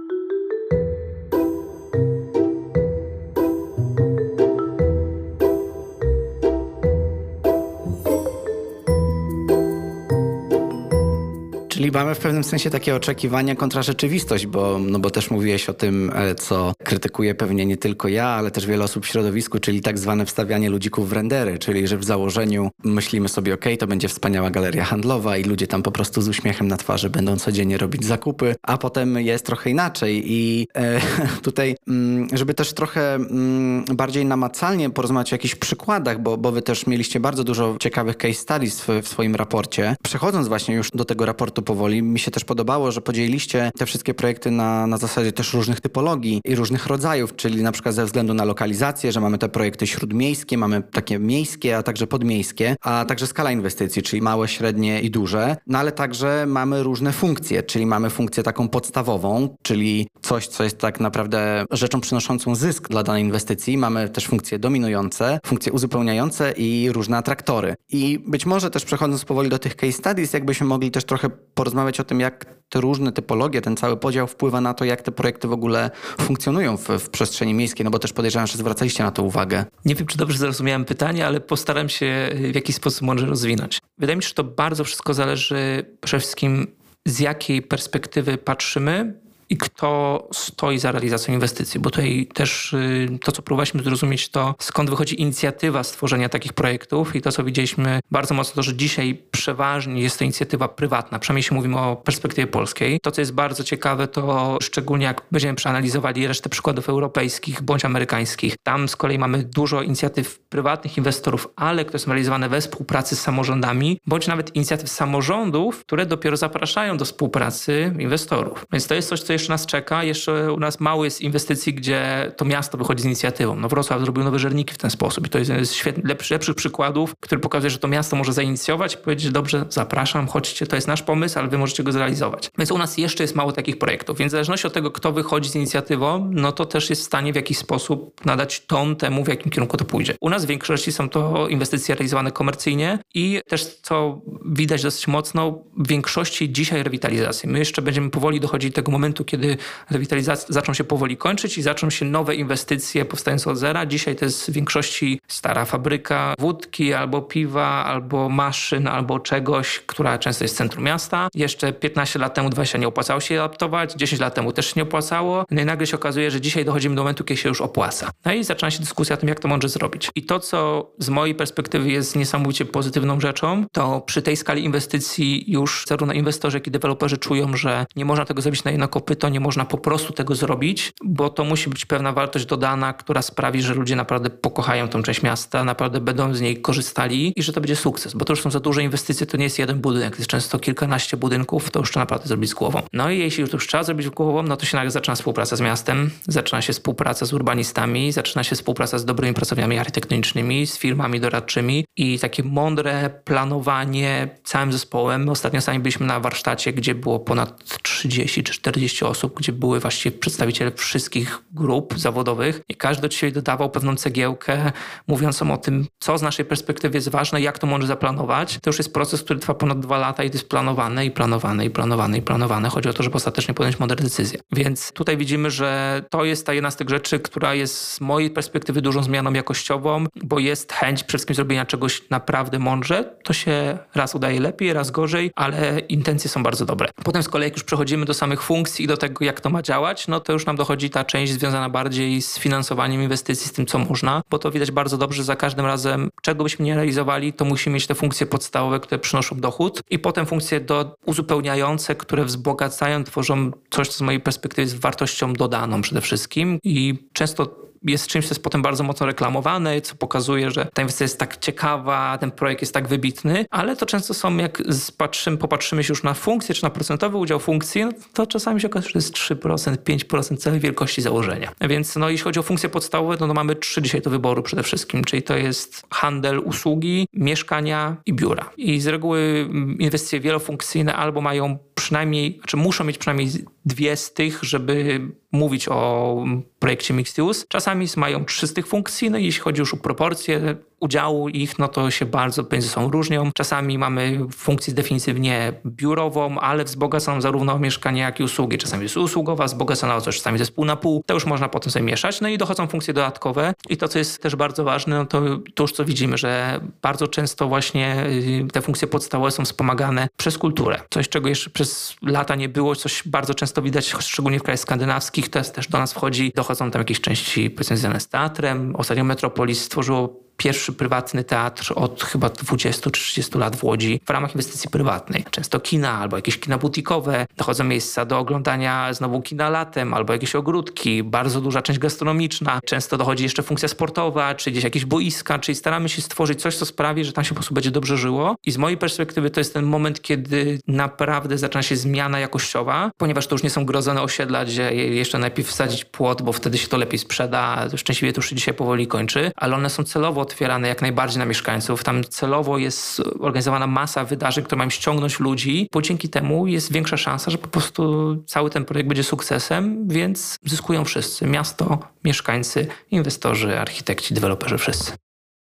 Mamy w pewnym sensie takie oczekiwania kontra rzeczywistość, bo, no bo też mówiłeś o tym, e, co krytykuje pewnie nie tylko ja, ale też wiele osób w środowisku, czyli tak zwane wstawianie ludzików w rendery, czyli że w założeniu myślimy sobie, ok, to będzie wspaniała galeria handlowa i ludzie tam po prostu z uśmiechem na twarzy będą codziennie robić zakupy, a potem jest trochę inaczej i e, tutaj, mm, żeby też trochę mm, bardziej namacalnie porozmawiać o jakichś przykładach, bo, bo wy też mieliście bardzo dużo ciekawych case studies w, w swoim raporcie. Przechodząc właśnie już do tego raportu powoli. Mi się też podobało, że podzieliliście te wszystkie projekty na, na zasadzie też różnych typologii i różnych rodzajów, czyli na przykład ze względu na lokalizację, że mamy te projekty śródmiejskie, mamy takie miejskie, a także podmiejskie, a także skala inwestycji, czyli małe, średnie i duże, no ale także mamy różne funkcje, czyli mamy funkcję taką podstawową, czyli coś, co jest tak naprawdę rzeczą przynoszącą zysk dla danej inwestycji. Mamy też funkcje dominujące, funkcje uzupełniające i różne atraktory. I być może też przechodząc powoli do tych case studies, jakbyśmy mogli też trochę porozmawiać o tym, jak te różne typologie, ten cały podział wpływa na to, jak te projekty w ogóle funkcjonują w, w przestrzeni miejskiej, no bo też podejrzewam, że zwracaliście na to uwagę. Nie wiem, czy dobrze zrozumiałem pytanie, ale postaram się w jakiś sposób może rozwinąć. Wydaje mi się, że to bardzo wszystko zależy przede wszystkim z jakiej perspektywy patrzymy i kto stoi za realizacją inwestycji, bo tutaj też y, to, co próbowaliśmy zrozumieć, to skąd wychodzi inicjatywa stworzenia takich projektów i to, co widzieliśmy bardzo mocno, to, że dzisiaj przeważnie jest to inicjatywa prywatna, przynajmniej jeśli mówimy o perspektywie polskiej. To, co jest bardzo ciekawe, to szczególnie jak będziemy przeanalizowali resztę przykładów europejskich bądź amerykańskich, tam z kolei mamy dużo inicjatyw prywatnych inwestorów, ale które są realizowane we współpracy z samorządami, bądź nawet inicjatyw samorządów, które dopiero zapraszają do współpracy inwestorów. Więc to jest coś, co jeszcze nas czeka. Jeszcze u nas mało jest inwestycji, gdzie to miasto wychodzi z inicjatywą. No Wrocław zrobił nowe żerniki w ten sposób i to jest jeden z lepszy, lepszych przykładów, który pokazuje, że to miasto może zainicjować powiedzieć, dobrze, zapraszam, chodźcie, to jest nasz pomysł, ale wy możecie go zrealizować. Więc u nas jeszcze jest mało takich projektów, więc w zależności od tego, kto wychodzi z inicjatywą, no to też jest w stanie w jakiś sposób nadać ton temu, w jakim kierunku to pójdzie. U nas w większości są to inwestycje realizowane komercyjnie i też, co widać dosyć mocno, w większości dzisiaj rewitalizacji. My jeszcze będziemy powoli dochodzić do tego momentu, kiedy rewitalizacje zaczną się powoli kończyć i zaczną się nowe inwestycje powstające od zera. Dzisiaj to jest w większości stara fabryka wódki albo piwa, albo maszyn, albo czegoś, która często jest w centrum miasta. Jeszcze 15 lat temu 20 nie opłacało się adaptować, 10 lat temu też nie opłacało. No i nagle się okazuje, że dzisiaj dochodzimy do momentu, kiedy się już opłaca. No i zaczyna się dyskusja o tym, jak to może zrobić. I to, co z mojej perspektywy jest niesamowicie pozytywną rzeczą, to przy tej skali inwestycji już zarówno inwestorzy, jak i deweloperzy czują, że nie można tego zrobić na jedno kopyto, to nie można po prostu tego zrobić, bo to musi być pewna wartość dodana, która sprawi, że ludzie naprawdę pokochają tą część miasta, naprawdę będą z niej korzystali i że to będzie sukces, bo to już są za duże inwestycje, to nie jest jeden budynek, to jest często kilkanaście budynków, to już trzeba naprawdę zrobić z głową. No i jeśli już to już trzeba zrobić z głową, no to się nagle zaczyna współpraca z miastem, zaczyna się współpraca z urbanistami, zaczyna się współpraca z dobrymi pracowniami architektonicznymi, z firmami doradczymi i takie mądre planowanie całym zespołem. Ostatnio sami byliśmy na warsztacie, gdzie było ponad 30 czy 40 osób, gdzie były właściwie przedstawiciele wszystkich grup zawodowych i każdy od siebie dodawał pewną cegiełkę, mówiąc o tym, co z naszej perspektywy jest ważne, jak to może zaplanować. To już jest proces, który trwa ponad dwa lata i to jest planowane i planowane i planowane i planowane. Chodzi o to, żeby ostatecznie podjąć mądre decyzje. Więc tutaj widzimy, że to jest ta jedna z tych rzeczy, która jest z mojej perspektywy dużą zmianą jakościową, bo jest chęć przede wszystkim zrobienia czegoś naprawdę mądrze. To się raz udaje lepiej, raz gorzej, ale intencje są bardzo dobre. Potem z kolei, jak już przechodzimy do samych funkcji i do tego, jak to ma działać, no to już nam dochodzi ta część związana bardziej z finansowaniem inwestycji, z tym, co można, bo to widać bardzo dobrze, za każdym razem, czego byśmy nie realizowali, to musimy mieć te funkcje podstawowe, które przynoszą dochód i potem funkcje do, uzupełniające, które wzbogacają, tworzą coś, co z mojej perspektywy jest wartością dodaną przede wszystkim i często jest czymś, co jest potem bardzo mocno reklamowane, co pokazuje, że ta inwestycja jest tak ciekawa, ten projekt jest tak wybitny, ale to często są, jak patrzymy, popatrzymy się już na funkcję, czy na procentowy udział funkcji, no to czasami się okazuje, że to jest 3%, 5% całej wielkości założenia. Więc no, jeśli chodzi o funkcje podstawowe, no, to mamy trzy dzisiaj do wyboru przede wszystkim, czyli to jest handel, usługi, mieszkania i biura. I z reguły mm, inwestycje wielofunkcyjne albo mają przynajmniej, czy znaczy muszą mieć przynajmniej dwie z tych, żeby mówić o projekcie Mixed Use. Czasami mają trzy z tych funkcji, no i jeśli chodzi już o proporcje, udziału ich, no to się bardzo między sobą różnią. Czasami mamy funkcję definitywnie biurową, ale wzbogaconą zarówno o mieszkanie, jak i usługi. Czasami jest usługowa, wzbogacona o coś, czasami jest pół na pół. To już można potem sobie mieszać. No i dochodzą funkcje dodatkowe. I to, co jest też bardzo ważne, no to, to już co widzimy, że bardzo często właśnie y, te funkcje podstawowe są wspomagane przez kulturę. Coś, czego jeszcze przez lata nie było, coś bardzo często widać, szczególnie w krajach skandynawskich, to jest też do nas wchodzi. Dochodzą tam jakieś części powiedzmy związane z teatrem. Ostatnio Metropolis stworzyło pierwszy prywatny teatr od chyba 20 czy 30 lat w Łodzi w ramach inwestycji prywatnej. Często kina albo jakieś kina butikowe, dochodzą miejsca do oglądania znowu kina latem albo jakieś ogródki, bardzo duża część gastronomiczna, często dochodzi jeszcze funkcja sportowa, czy gdzieś jakieś boiska, czyli staramy się stworzyć coś, co sprawi, że tam się po prostu będzie dobrze żyło. I z mojej perspektywy to jest ten moment, kiedy naprawdę zaczyna się zmiana jakościowa, ponieważ to już nie są grodzone osiedla, gdzie jeszcze najpierw wsadzić płot, bo wtedy się to lepiej sprzeda. Szczęśliwie to już się dzisiaj powoli kończy, ale one są celowo otwierane jak najbardziej na mieszkańców. Tam celowo jest organizowana masa wydarzeń, które mają ściągnąć ludzi, bo dzięki temu jest większa szansa, że po prostu cały ten projekt będzie sukcesem, więc zyskują wszyscy. Miasto, mieszkańcy, inwestorzy, architekci, deweloperzy, wszyscy.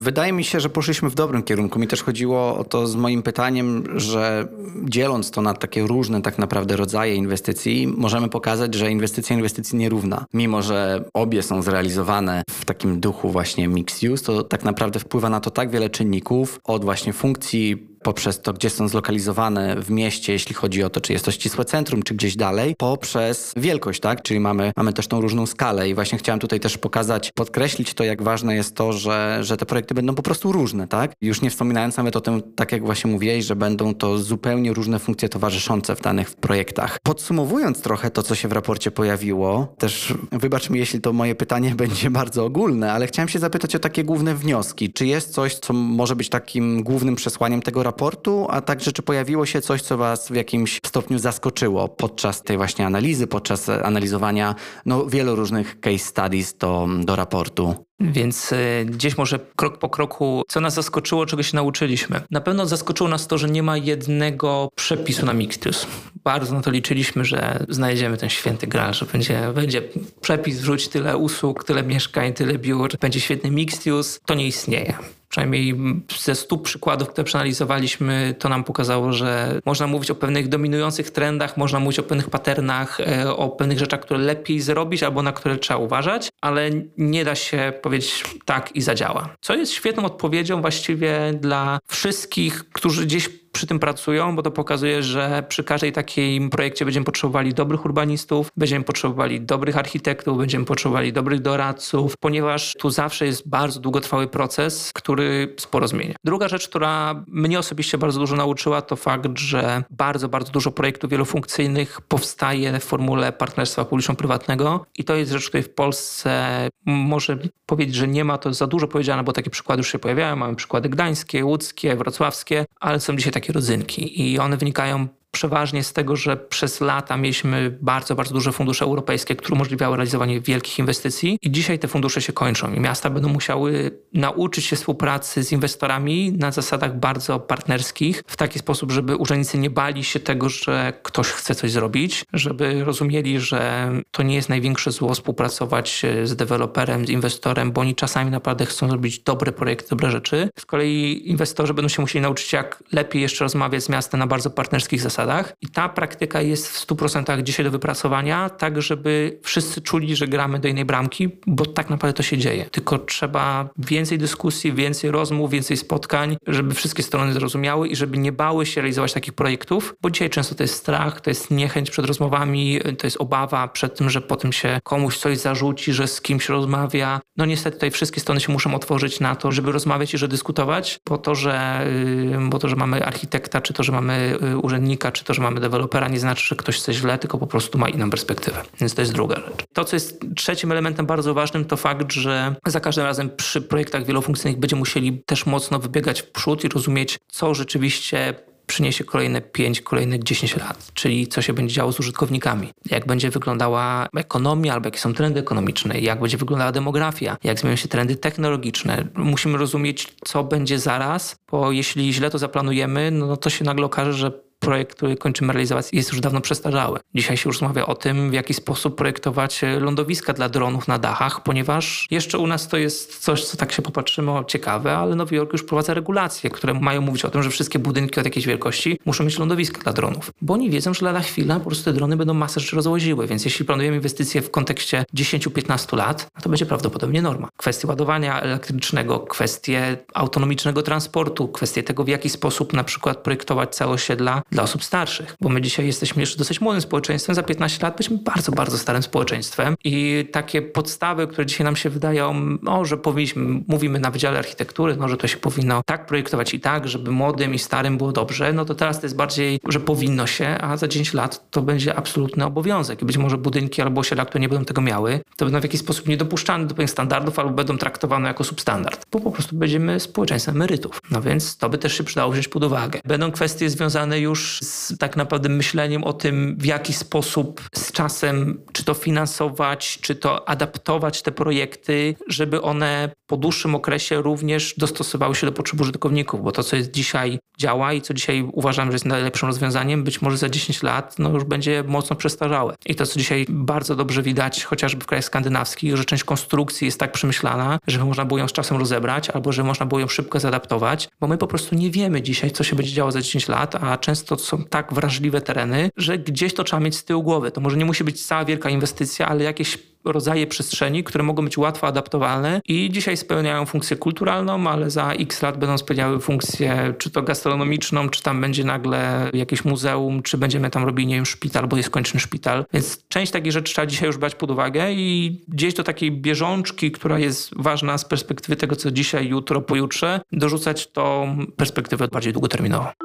Wydaje mi się, że poszliśmy w dobrym kierunku. Mi też chodziło o to z moim pytaniem, że dzieląc to na takie różne tak naprawdę rodzaje inwestycji, możemy pokazać, że inwestycja inwestycji nierówna. Mimo, że obie są zrealizowane w takim duchu właśnie mixed use, to tak naprawdę wpływa na to tak wiele czynników, od właśnie funkcji poprzez to, gdzie są zlokalizowane w mieście, jeśli chodzi o to, czy jest to ścisłe centrum, czy gdzieś dalej, poprzez wielkość, tak? Czyli mamy, mamy też tą różną skalę i właśnie chciałem tutaj też pokazać, podkreślić to, jak ważne jest to, że, że te projekty będą po prostu różne, tak? Już nie wspominając nawet o tym, tak jak właśnie mówiłeś, że będą to zupełnie różne funkcje towarzyszące w danych projektach. Podsumowując trochę to, co się w raporcie pojawiło, też wybacz mi, jeśli to moje pytanie będzie bardzo ogólne, ale chciałem się zapytać o takie główne wnioski. Czy jest coś, co może być takim głównym przesłaniem tego raportu, raportu, a także czy pojawiło się coś, co Was w jakimś stopniu zaskoczyło podczas tej właśnie analizy, podczas analizowania no, wielu różnych case studies do, do raportu? Więc y, gdzieś może krok po kroku, co nas zaskoczyło, czego się nauczyliśmy. Na pewno zaskoczyło nas to, że nie ma jednego przepisu na Mixtius. Bardzo na to liczyliśmy, że znajdziemy ten święty graal, że będzie, będzie przepis, wrzuć tyle usług, tyle mieszkań, tyle biur, będzie świetny Mixtius. To nie istnieje przynajmniej ze stu przykładów, które przeanalizowaliśmy, to nam pokazało, że można mówić o pewnych dominujących trendach, można mówić o pewnych patternach, e, o pewnych rzeczach, które lepiej zrobić albo na które trzeba uważać, ale nie da się powiedzieć tak i zadziała. Co jest świetną odpowiedzią właściwie dla wszystkich, którzy gdzieś przy tym pracują, bo to pokazuje, że przy każdej takiej projekcie będziemy potrzebowali dobrych urbanistów, będziemy potrzebowali dobrych architektów, będziemy potrzebowali dobrych doradców, ponieważ tu zawsze jest bardzo długotrwały proces, który sporo zmienia. Druga rzecz, która mnie osobiście bardzo dużo nauczyła, to fakt, że bardzo, bardzo dużo projektów wielofunkcyjnych powstaje w formule partnerstwa publiczno-prywatnego i to jest rzecz, której w Polsce może powiedzieć, że nie ma, to za dużo powiedziane, bo takie przykłady już się pojawiają. Mamy przykłady gdańskie, łódzkie, wrocławskie, ale są dzisiaj takie rodzynki i one wynikają przeważnie z tego, że przez lata mieliśmy bardzo, bardzo duże fundusze europejskie, które umożliwiały realizowanie wielkich inwestycji i dzisiaj te fundusze się kończą i miasta będą musiały nauczyć się współpracy z inwestorami na zasadach bardzo partnerskich, w taki sposób, żeby urzędnicy nie bali się tego, że ktoś chce coś zrobić, żeby rozumieli, że to nie jest największe zło współpracować z deweloperem, z inwestorem, bo oni czasami naprawdę chcą zrobić dobre projekty, dobre rzeczy. Z kolei inwestorzy będą się musieli nauczyć, jak lepiej jeszcze rozmawiać z miastem na bardzo partnerskich zasadach zasadach. I ta praktyka jest w 100% dzisiaj do wypracowania, tak żeby wszyscy czuli, że gramy do innej bramki, bo tak naprawdę to się dzieje. Tylko trzeba więcej dyskusji, więcej rozmów, więcej spotkań, żeby wszystkie strony zrozumiały i żeby nie bały się realizować takich projektów, bo dzisiaj często to jest strach, to jest niechęć przed rozmowami, to jest obawa przed tym, że potem się komuś coś zarzuci, że z kimś rozmawia. No niestety tutaj wszystkie strony się muszą otworzyć na to, żeby rozmawiać i że dyskutować, po to, że, y, bo to, że mamy architekta, czy to, że mamy y, urzędnika, czy to, że mamy dewelopera, nie znaczy, że ktoś chce źle, tylko po prostu ma inną perspektywę. Więc to jest druga rzecz. To, co jest trzecim elementem bardzo ważnym, to fakt, że za każdym razem przy projektach wielofunkcyjnych będziemy musieli też mocno wybiegać w przód i rozumieć, co rzeczywiście przyniesie kolejne 5, kolejne 10 lat, czyli co się będzie działo z użytkownikami, jak będzie wyglądała ekonomia albo jakie są trendy ekonomiczne, jak będzie wyglądała demografia, jak zmienią się trendy technologiczne. Musimy rozumieć, co będzie zaraz, bo jeśli źle to zaplanujemy, no to się nagle okaże, że projekt, który kończymy realizować, jest już dawno przestarzały. Dzisiaj się już rozmawia o tym, w jaki sposób projektować lądowiska dla dronów na dachach, ponieważ jeszcze u nas to jest coś, co tak się popatrzymy, o ciekawe, ale Nowy Jork już wprowadza regulacje, które mają mówić o tym, że wszystkie budynki od jakiejś wielkości muszą mieć lądowiska dla dronów. Bo oni wiedzą, że lada chwila po prostu te drony będą masę rzeczy rozłożyły, więc jeśli planujemy inwestycje w kontekście 10-15 lat, no to będzie prawdopodobnie norma. Kwestie ładowania elektrycznego, kwestie autonomicznego transportu, kwestie tego, w jaki sposób na przykład projektować całe osiedla dla osób starszych, bo my dzisiaj jesteśmy jeszcze dosyć młodym społeczeństwem, za 15 lat byliśmy bardzo, bardzo starym społeczeństwem. I takie podstawy, które dzisiaj nam się wydają, no, że powinniśmy, mówimy na Wydziale Architektury, no, że to się powinno tak projektować i tak, żeby młodym i starym było dobrze, no to teraz to jest bardziej, że powinno się, a za 10 lat to będzie absolutny obowiązek. I być może budynki albo osiedla, które nie będą tego miały, to będą w jakiś sposób niedopuszczane do pewnych standardów albo będą traktowane jako substandard, bo po prostu będziemy społeczeństwem emerytów. No więc to by też się przydało wziąć pod uwagę. Będą kwestie związane już z tak naprawdę myśleniem o tym, w jaki sposób z czasem, czy to finansować, czy to adaptować te projekty, żeby one po dłuższym okresie również dostosowały się do potrzeb użytkowników, bo to, co jest dzisiaj działa i co dzisiaj uważam, że jest najlepszym rozwiązaniem, być może za 10 lat no, już będzie mocno przestarzałe. I to, co dzisiaj bardzo dobrze widać, chociażby w krajach skandynawskich, że część konstrukcji jest tak przemyślana, żeby można było ją z czasem rozebrać, albo że można było ją szybko zaadaptować, bo my po prostu nie wiemy dzisiaj, co się będzie działo za 10 lat, a często są tak wrażliwe tereny, że gdzieś to trzeba mieć z tyłu głowy. To może nie musi być cała wielka inwestycja, ale jakieś rodzaje przestrzeni, które mogą być łatwo adaptowalne i dzisiaj spełniają funkcję kulturalną, ale za x lat będą spełniały funkcję czy to gastronomiczną, czy tam będzie nagle jakieś muzeum, czy będziemy tam robili, nie wiem, szpital, albo jest kończny szpital. Więc część takich rzeczy trzeba dzisiaj już brać pod uwagę i gdzieś do takiej bieżączki, która jest ważna z perspektywy tego, co dzisiaj, jutro, pojutrze, dorzucać tą perspektywę bardziej długoterminową.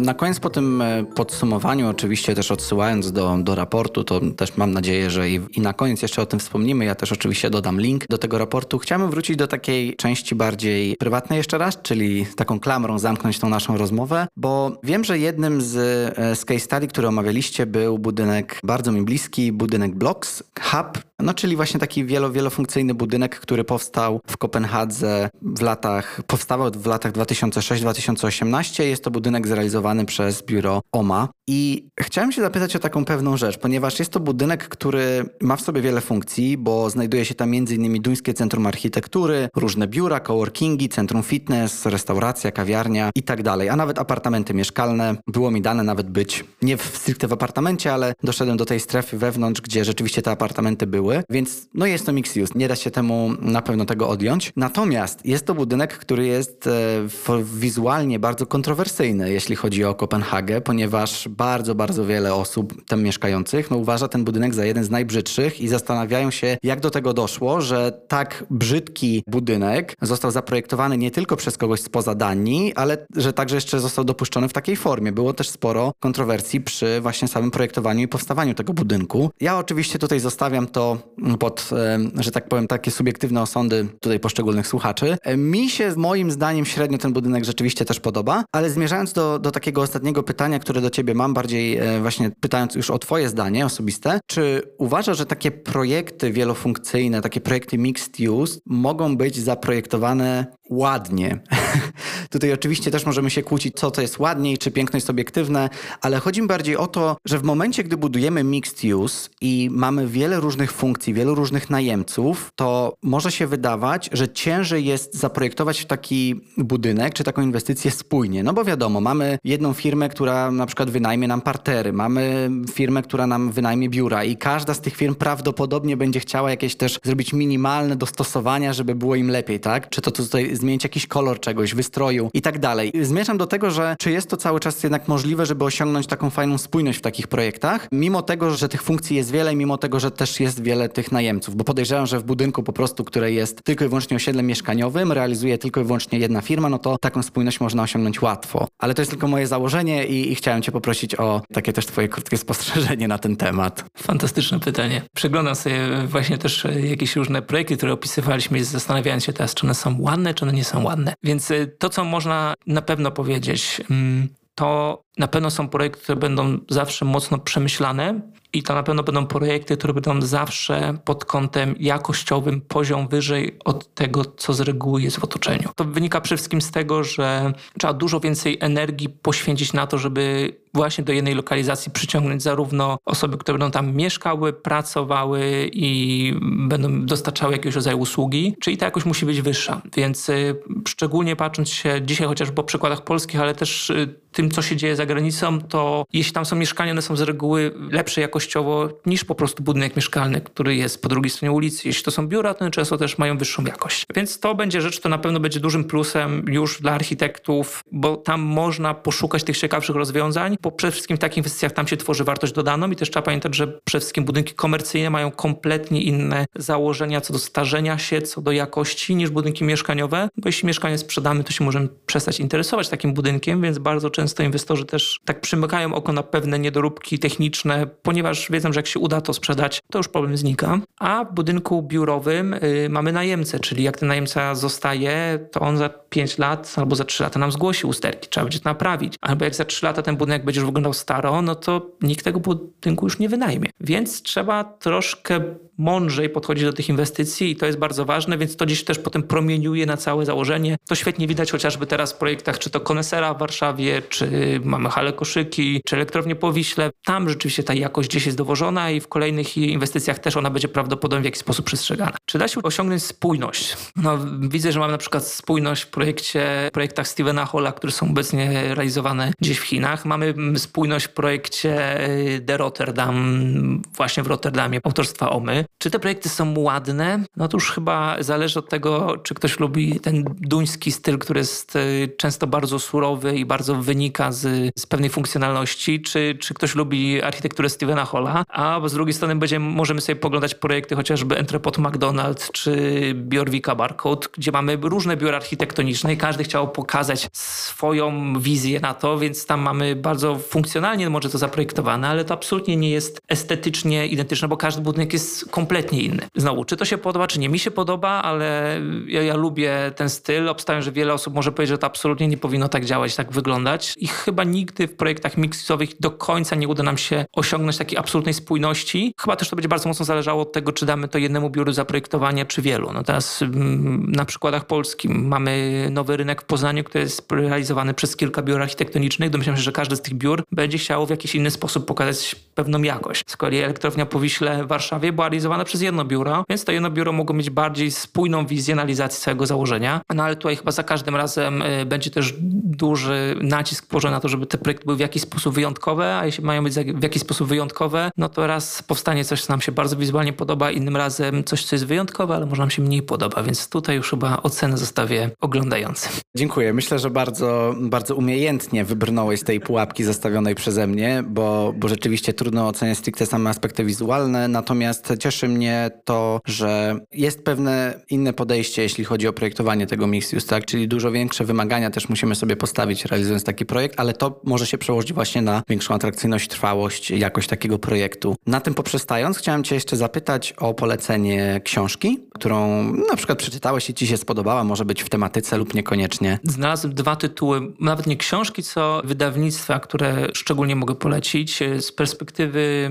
Na koniec po tym e, podsumowaniu, oczywiście też odsyłając do, do raportu, to też mam nadzieję, że i, i na koniec jeszcze o tym wspomnimy. Ja też oczywiście dodam link do tego raportu. Chciałbym wrócić do takiej części bardziej prywatnej jeszcze raz, czyli taką klamrą zamknąć tą naszą rozmowę, bo wiem, że jednym z, e, z case study, które omawialiście, był budynek bardzo mi bliski, budynek Blocks Hub no czyli właśnie taki wielo, wielofunkcyjny budynek, który powstał w Kopenhadze w latach, powstawał w latach 2006-2018. Jest to budynek zrealizowany przez biuro OMA. I chciałem się zapytać o taką pewną rzecz, ponieważ jest to budynek, który ma w sobie wiele funkcji, bo znajduje się tam m.in. Duńskie Centrum Architektury, różne biura, coworkingi, centrum fitness, restauracja, kawiarnia i tak dalej, a nawet apartamenty mieszkalne. Było mi dane nawet być nie w stricte w apartamencie, ale doszedłem do tej strefy wewnątrz, gdzie rzeczywiście te apartamenty były, więc no jest to mixed use, nie da się temu na pewno tego odjąć. Natomiast jest to budynek, który jest e, wizualnie bardzo kontrowersyjny, jeśli chodzi o Kopenhagę, ponieważ bardzo, bardzo wiele osób tam mieszkających no, uważa ten budynek za jeden z najbrzydszych i zastanawiają się, jak do tego doszło, że tak brzydki budynek został zaprojektowany nie tylko przez kogoś spoza Danii, ale że także jeszcze został dopuszczony w takiej formie. Było też sporo kontrowersji przy właśnie samym projektowaniu i powstawaniu tego budynku. Ja oczywiście tutaj zostawiam to pod, że tak powiem, takie subiektywne osądy tutaj poszczególnych słuchaczy. Mi się moim zdaniem średnio ten budynek rzeczywiście też podoba, ale zmierzając do, do takiego ostatniego pytania, które do ciebie mam, bardziej e, właśnie pytając już o twoje zdanie osobiste, czy uważasz, że takie projekty wielofunkcyjne, takie projekty mixed use mogą być zaprojektowane ładnie. Tutaj oczywiście też możemy się kłócić, co to jest ładniej, czy piękno jest obiektywne, ale chodzi mi bardziej o to, że w momencie, gdy budujemy mixed use i mamy wiele różnych funkcji, wielu różnych najemców, to może się wydawać, że ciężej jest zaprojektować taki budynek, czy taką inwestycję spójnie. No bo wiadomo, mamy jedną firmę, która na przykład wynajmie nam partery, mamy firmę, która nam wynajmie biura i każda z tych firm prawdopodobnie będzie chciała jakieś też zrobić minimalne dostosowania, żeby było im lepiej, tak? Czy to tutaj zmienić jakiś kolor czegoś, wystroju i tak dalej. Zmierzam do tego, że czy jest to cały czas jednak możliwe, żeby osiągnąć taką fajną spójność w takich projektach, mimo tego, że tych funkcji jest wiele mimo tego, że też jest wiele tych najemców, bo podejrzewam, że w budynku po prostu, które jest tylko i wyłącznie osiedlem mieszkaniowym, realizuje tylko i wyłącznie jedna firma, no to taką spójność można osiągnąć łatwo. Ale to jest tylko moje założenie i, i chciałem cię poprosić o takie też twoje krótkie spostrzeżenie na ten temat. Fantastyczne pytanie. Przeglądam sobie właśnie też jakieś różne projekty, które opisywaliśmy i zastanawiając się teraz, czy one są ładne, czy one nie są ładne. Więc y, to, co można na pewno powiedzieć, mm, to na pewno są projekty, które będą zawsze mocno przemyślane i to na pewno będą projekty, które będą zawsze pod kątem jakościowym poziom wyżej od tego, co z reguły jest w otoczeniu. To wynika przede wszystkim z tego, że trzeba dużo więcej energii poświęcić na to, żeby właśnie do jednej lokalizacji przyciągnąć zarówno osoby, które będą tam mieszkały, pracowały i będą dostarczały jakiegoś rodzaju usługi, czyli ta jakość musi być wyższa. Więc y, szczególnie patrząc się dzisiaj chociażby po przykładach polskich, ale też y, tym, co się dzieje za granicą, to jeśli tam są mieszkania, one są z reguły lepsze jakościowo niż po prostu budynek mieszkalny, który jest po drugiej stronie ulicy. Jeśli to są biura, to one często też mają wyższą jakość. Więc to będzie rzecz, to na pewno będzie dużym plusem już dla architektów, bo tam można poszukać tych ciekawszych rozwiązań, bo przede wszystkim w takich inwestycjach tam się tworzy wartość dodaną i też trzeba pamiętać, że przede wszystkim budynki komercyjne mają kompletnie inne założenia co do starzenia się, co do jakości niż budynki mieszkaniowe, bo jeśli mieszkanie sprzedamy, to się możemy przestać interesować takim budynkiem, więc bardzo często inwestorzy też tak przymykają oko na pewne niedoróbki techniczne, ponieważ wiedzą, że jak się uda to sprzedać, to już problem znika. A w budynku biurowym y, mamy najemcę, czyli jak ten najemca zostaje, to on za 5 lat albo za 3 lata nam zgłosi usterki, trzeba będzie to naprawić. Albo jak za 3 lata ten budynek będzie już wyglądał staro, no to nikt tego budynku już nie wynajmie. Więc trzeba troszkę mądrzej podchodzić do tych inwestycji i to jest bardzo ważne, więc to gdzieś też potem promieniuje na całe założenie. To świetnie widać chociażby teraz w projektach, czy to Konesera w Warszawie, czy mamy hale koszyki, czy elektrownię po Wiśle. Tam rzeczywiście ta jakość gdzieś jest dowożona i w kolejnych inwestycjach też ona będzie prawdopodobnie w jakiś sposób przestrzegana. Czy da się osiągnąć spójność? No, widzę, że mamy na przykład spójność w projekcie, projektach Stevena Halla, które są obecnie realizowane gdzieś w Chinach. Mamy spójność w projekcie y, The Rotterdam, właśnie w Rotterdamie, autorstwa OMY. Czy te projekty są ładne? No to już chyba zależy od tego, czy ktoś lubi ten duński styl, który jest y, często bardzo surowy i bardzo wynika z, z pewnej funkcjonalności, czy, czy ktoś lubi architekturę Stevena Halla, a z drugiej strony będziemy, możemy sobie poglądać projekty chociażby Entrepot McDonald czy Bjorvika Barcode, gdzie mamy różne biura architektoniczne i każdy chciał pokazać swoją wizję na to, więc tam mamy bardzo funkcjonalnie może to zaprojektowane, ale to absolutnie nie jest estetycznie identyczne, bo każdy budynek jest kompletnie inny. Znowu, czy to się podoba, czy nie? Mi się podoba, ale ja, ja lubię ten styl. Obstawiam, że wiele osób może powiedzieć, że to absolutnie nie powinno tak działać, tak wyglądać. I chyba nigdy w projektach mixowych do końca nie uda nam się osiągnąć takiej absolutnej spójności. Chyba też to będzie bardzo mocno zależało od tego, czy damy to jednemu biuru zaprojektowania, czy wielu. No teraz mm, na przykładach polskim mamy nowy rynek w Poznaniu, który jest realizowany przez kilka biur architektonicznych. Domyślam się, że każdy z tych biur będzie chciał w jakiś inny sposób pokazać pewną jakość. Z kolei elektrownia po Wiśle w Warszawie była realizowana przez jedno biuro, więc to jedno biuro mogło mieć bardziej spójną wizję realizacji całego założenia. No ale tutaj chyba za każdym razem y, będzie też duży nacisk położony na to, żeby te projekty były w jakiś sposób wyjątkowe, a jeśli mają być w jakiś sposób wyjątkowe, no to raz powstanie coś, co nam się bardzo wizualnie podoba, innym razem coś, co jest wyjątkowe, ale może nam się mniej podoba, więc tutaj już chyba ocenę zostawię oglądającym. Dziękuję. Myślę, że bardzo, bardzo umiejętnie wybrnąłeś z tej pułapki zostawionej przeze mnie, bo, bo rzeczywiście trudno oceniać stricte same aspekty wizualne, natomiast cieszy mnie to, że jest pewne inne podejście, jeśli chodzi o projektowanie tego mixed use, tak? czyli dużo większe wymagania też musimy sobie postawić realizując taki projekt, ale to może się przełożyć właśnie na większą atrakcyjność, trwałość, jakość takiego projektu. Na tym poprzestając, chciałem cię jeszcze zapytać o polecenie książki, którą na przykład przeczytałeś i ci się spodobała, może być w tematyce lub niekoniecznie. Znalazłem dwa tytuły, nawet nie książki, co wydawnictwa, które szczególnie mogę polecić. Z perspektywy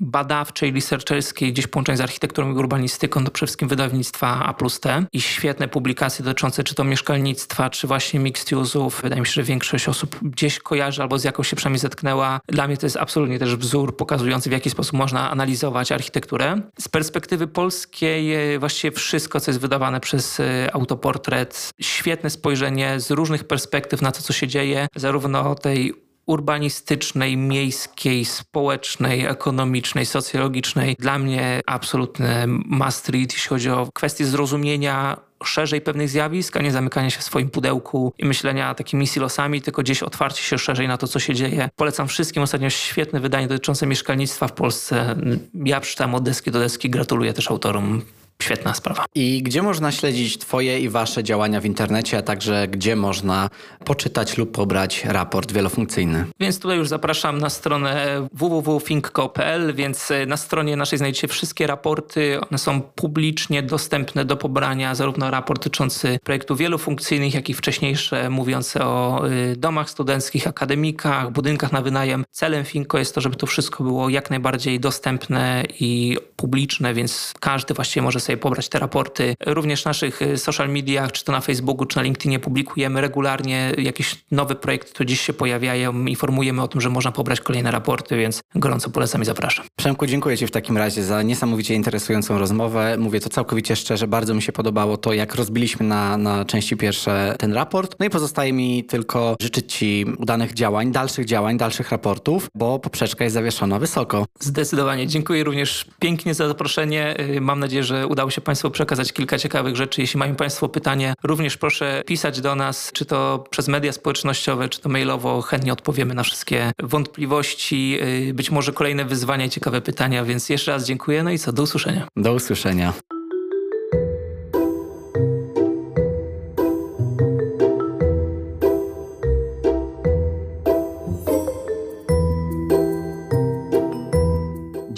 badawczej, researcherskiej, gdzieś połączeń z architekturą i urbanistyką, to przede wszystkim wydawnictwa A plus T i świetne publikacje dotyczące czy to mieszkalnictwa, czy właśnie mixed use'ów. Wydaje mi się, że większość osób gdzieś kojarzy albo z jakąś się przynajmniej zetknęła. Dla mnie to jest absolutnie też wzór pokazujący, w jaki sposób można analizować architekturę. Z perspektywy polskiej właściwie wszystko, co jest wydawane przez e, autoportret, świetne spojrzenie z różnych perspektyw na to, co się dzieje, zarówno tej urbanistycznej, miejskiej, społecznej, ekonomicznej, socjologicznej. Dla mnie absolutny must read, jeśli chodzi o kwestię zrozumienia szerzej pewnych zjawisk, a nie zamykania się w swoim pudełku i myślenia takimi silosami, tylko gdzieś otwarcie się szerzej na to, co się dzieje. Polecam wszystkim ostatnio świetne wydanie dotyczące mieszkalnictwa w Polsce. Ja przeczytałem od deski do deski, gratuluję też autorom świetna sprawa. I gdzie można śledzić Twoje i Wasze działania w internecie, a także gdzie można poczytać lub pobrać raport wielofunkcyjny? Więc tutaj już zapraszam na stronę www.think.pl, więc e, na stronie naszej znajdziecie wszystkie raporty. One są publicznie dostępne do pobrania, zarówno raport dotyczący projektów wielofunkcyjnych, jak i wcześniejsze mówiące o e, domach studenckich, akademikach, budynkach na wynajem. Celem Finko jest to, żeby to wszystko było jak najbardziej dostępne i publiczne, więc każdy właściwie może sobie sobie pobrać te raporty. Również w naszych y, social mediach, czy to na Facebooku, czy na LinkedInie publikujemy regularnie jakieś nowe projekty, które dziś się pojawiają. Informujemy o tym, że można pobrać kolejne raporty, więc gorąco polecam i zapraszam. Przemku, dziękuję Ci w takim razie za niesamowicie interesującą rozmowę. Mówię to całkowicie szczerze, bardzo mi się podobało to, jak rozbiliśmy na, na części pierwsze ten raport. No i pozostaje mi tylko życzyć Ci udanych działań, dalszych działań, dalszych raportów, bo poprzeczka jest zawieszona wysoko. Zdecydowanie. Dziękuję również pięknie za zaproszenie. Y, mam nadzieję, że uda udało się Państwu przekazać kilka ciekawych rzeczy. Jeśli mają Państwo pytanie, również proszę pisać do nas, czy to przez media społecznościowe, czy to mailowo. Chętnie odpowiemy na wszystkie wątpliwości, y, być może kolejne wyzwania i ciekawe pytania, więc jeszcze raz dziękuję. No i co, do usłyszenia. Do usłyszenia.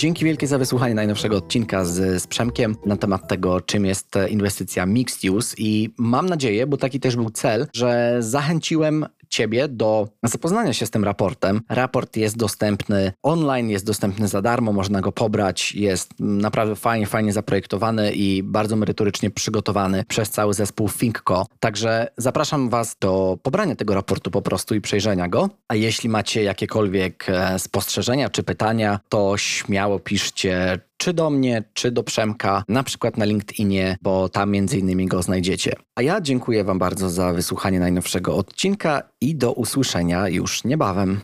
Dzięki wielkie za wysłuchanie najnowszego odcinka z, z Przemkiem na temat tego, czym jest inwestycja mixed use i mam nadzieję, bo taki też był cel, że zachęciłem Ciebie do zapoznania się z tym raportem. Raport jest dostępny online, jest dostępny za darmo, można go pobrać. Jest naprawdę fajnie, fajnie zaprojektowany i bardzo merytorycznie przygotowany przez cały zespół Thinkco. Także zapraszam Was do pobrania tego raportu po prostu i przejrzenia go. A jeśli macie jakiekolwiek e, spostrzeżenia czy pytania, to śmiało piszcie czy do mnie, czy do Przemka, na przykład na LinkedInie, bo tam między innymi go znajdziecie. A ja dziękuję Wam bardzo za wysłuchanie najnowszego odcinka i do usłyszenia już niebawem.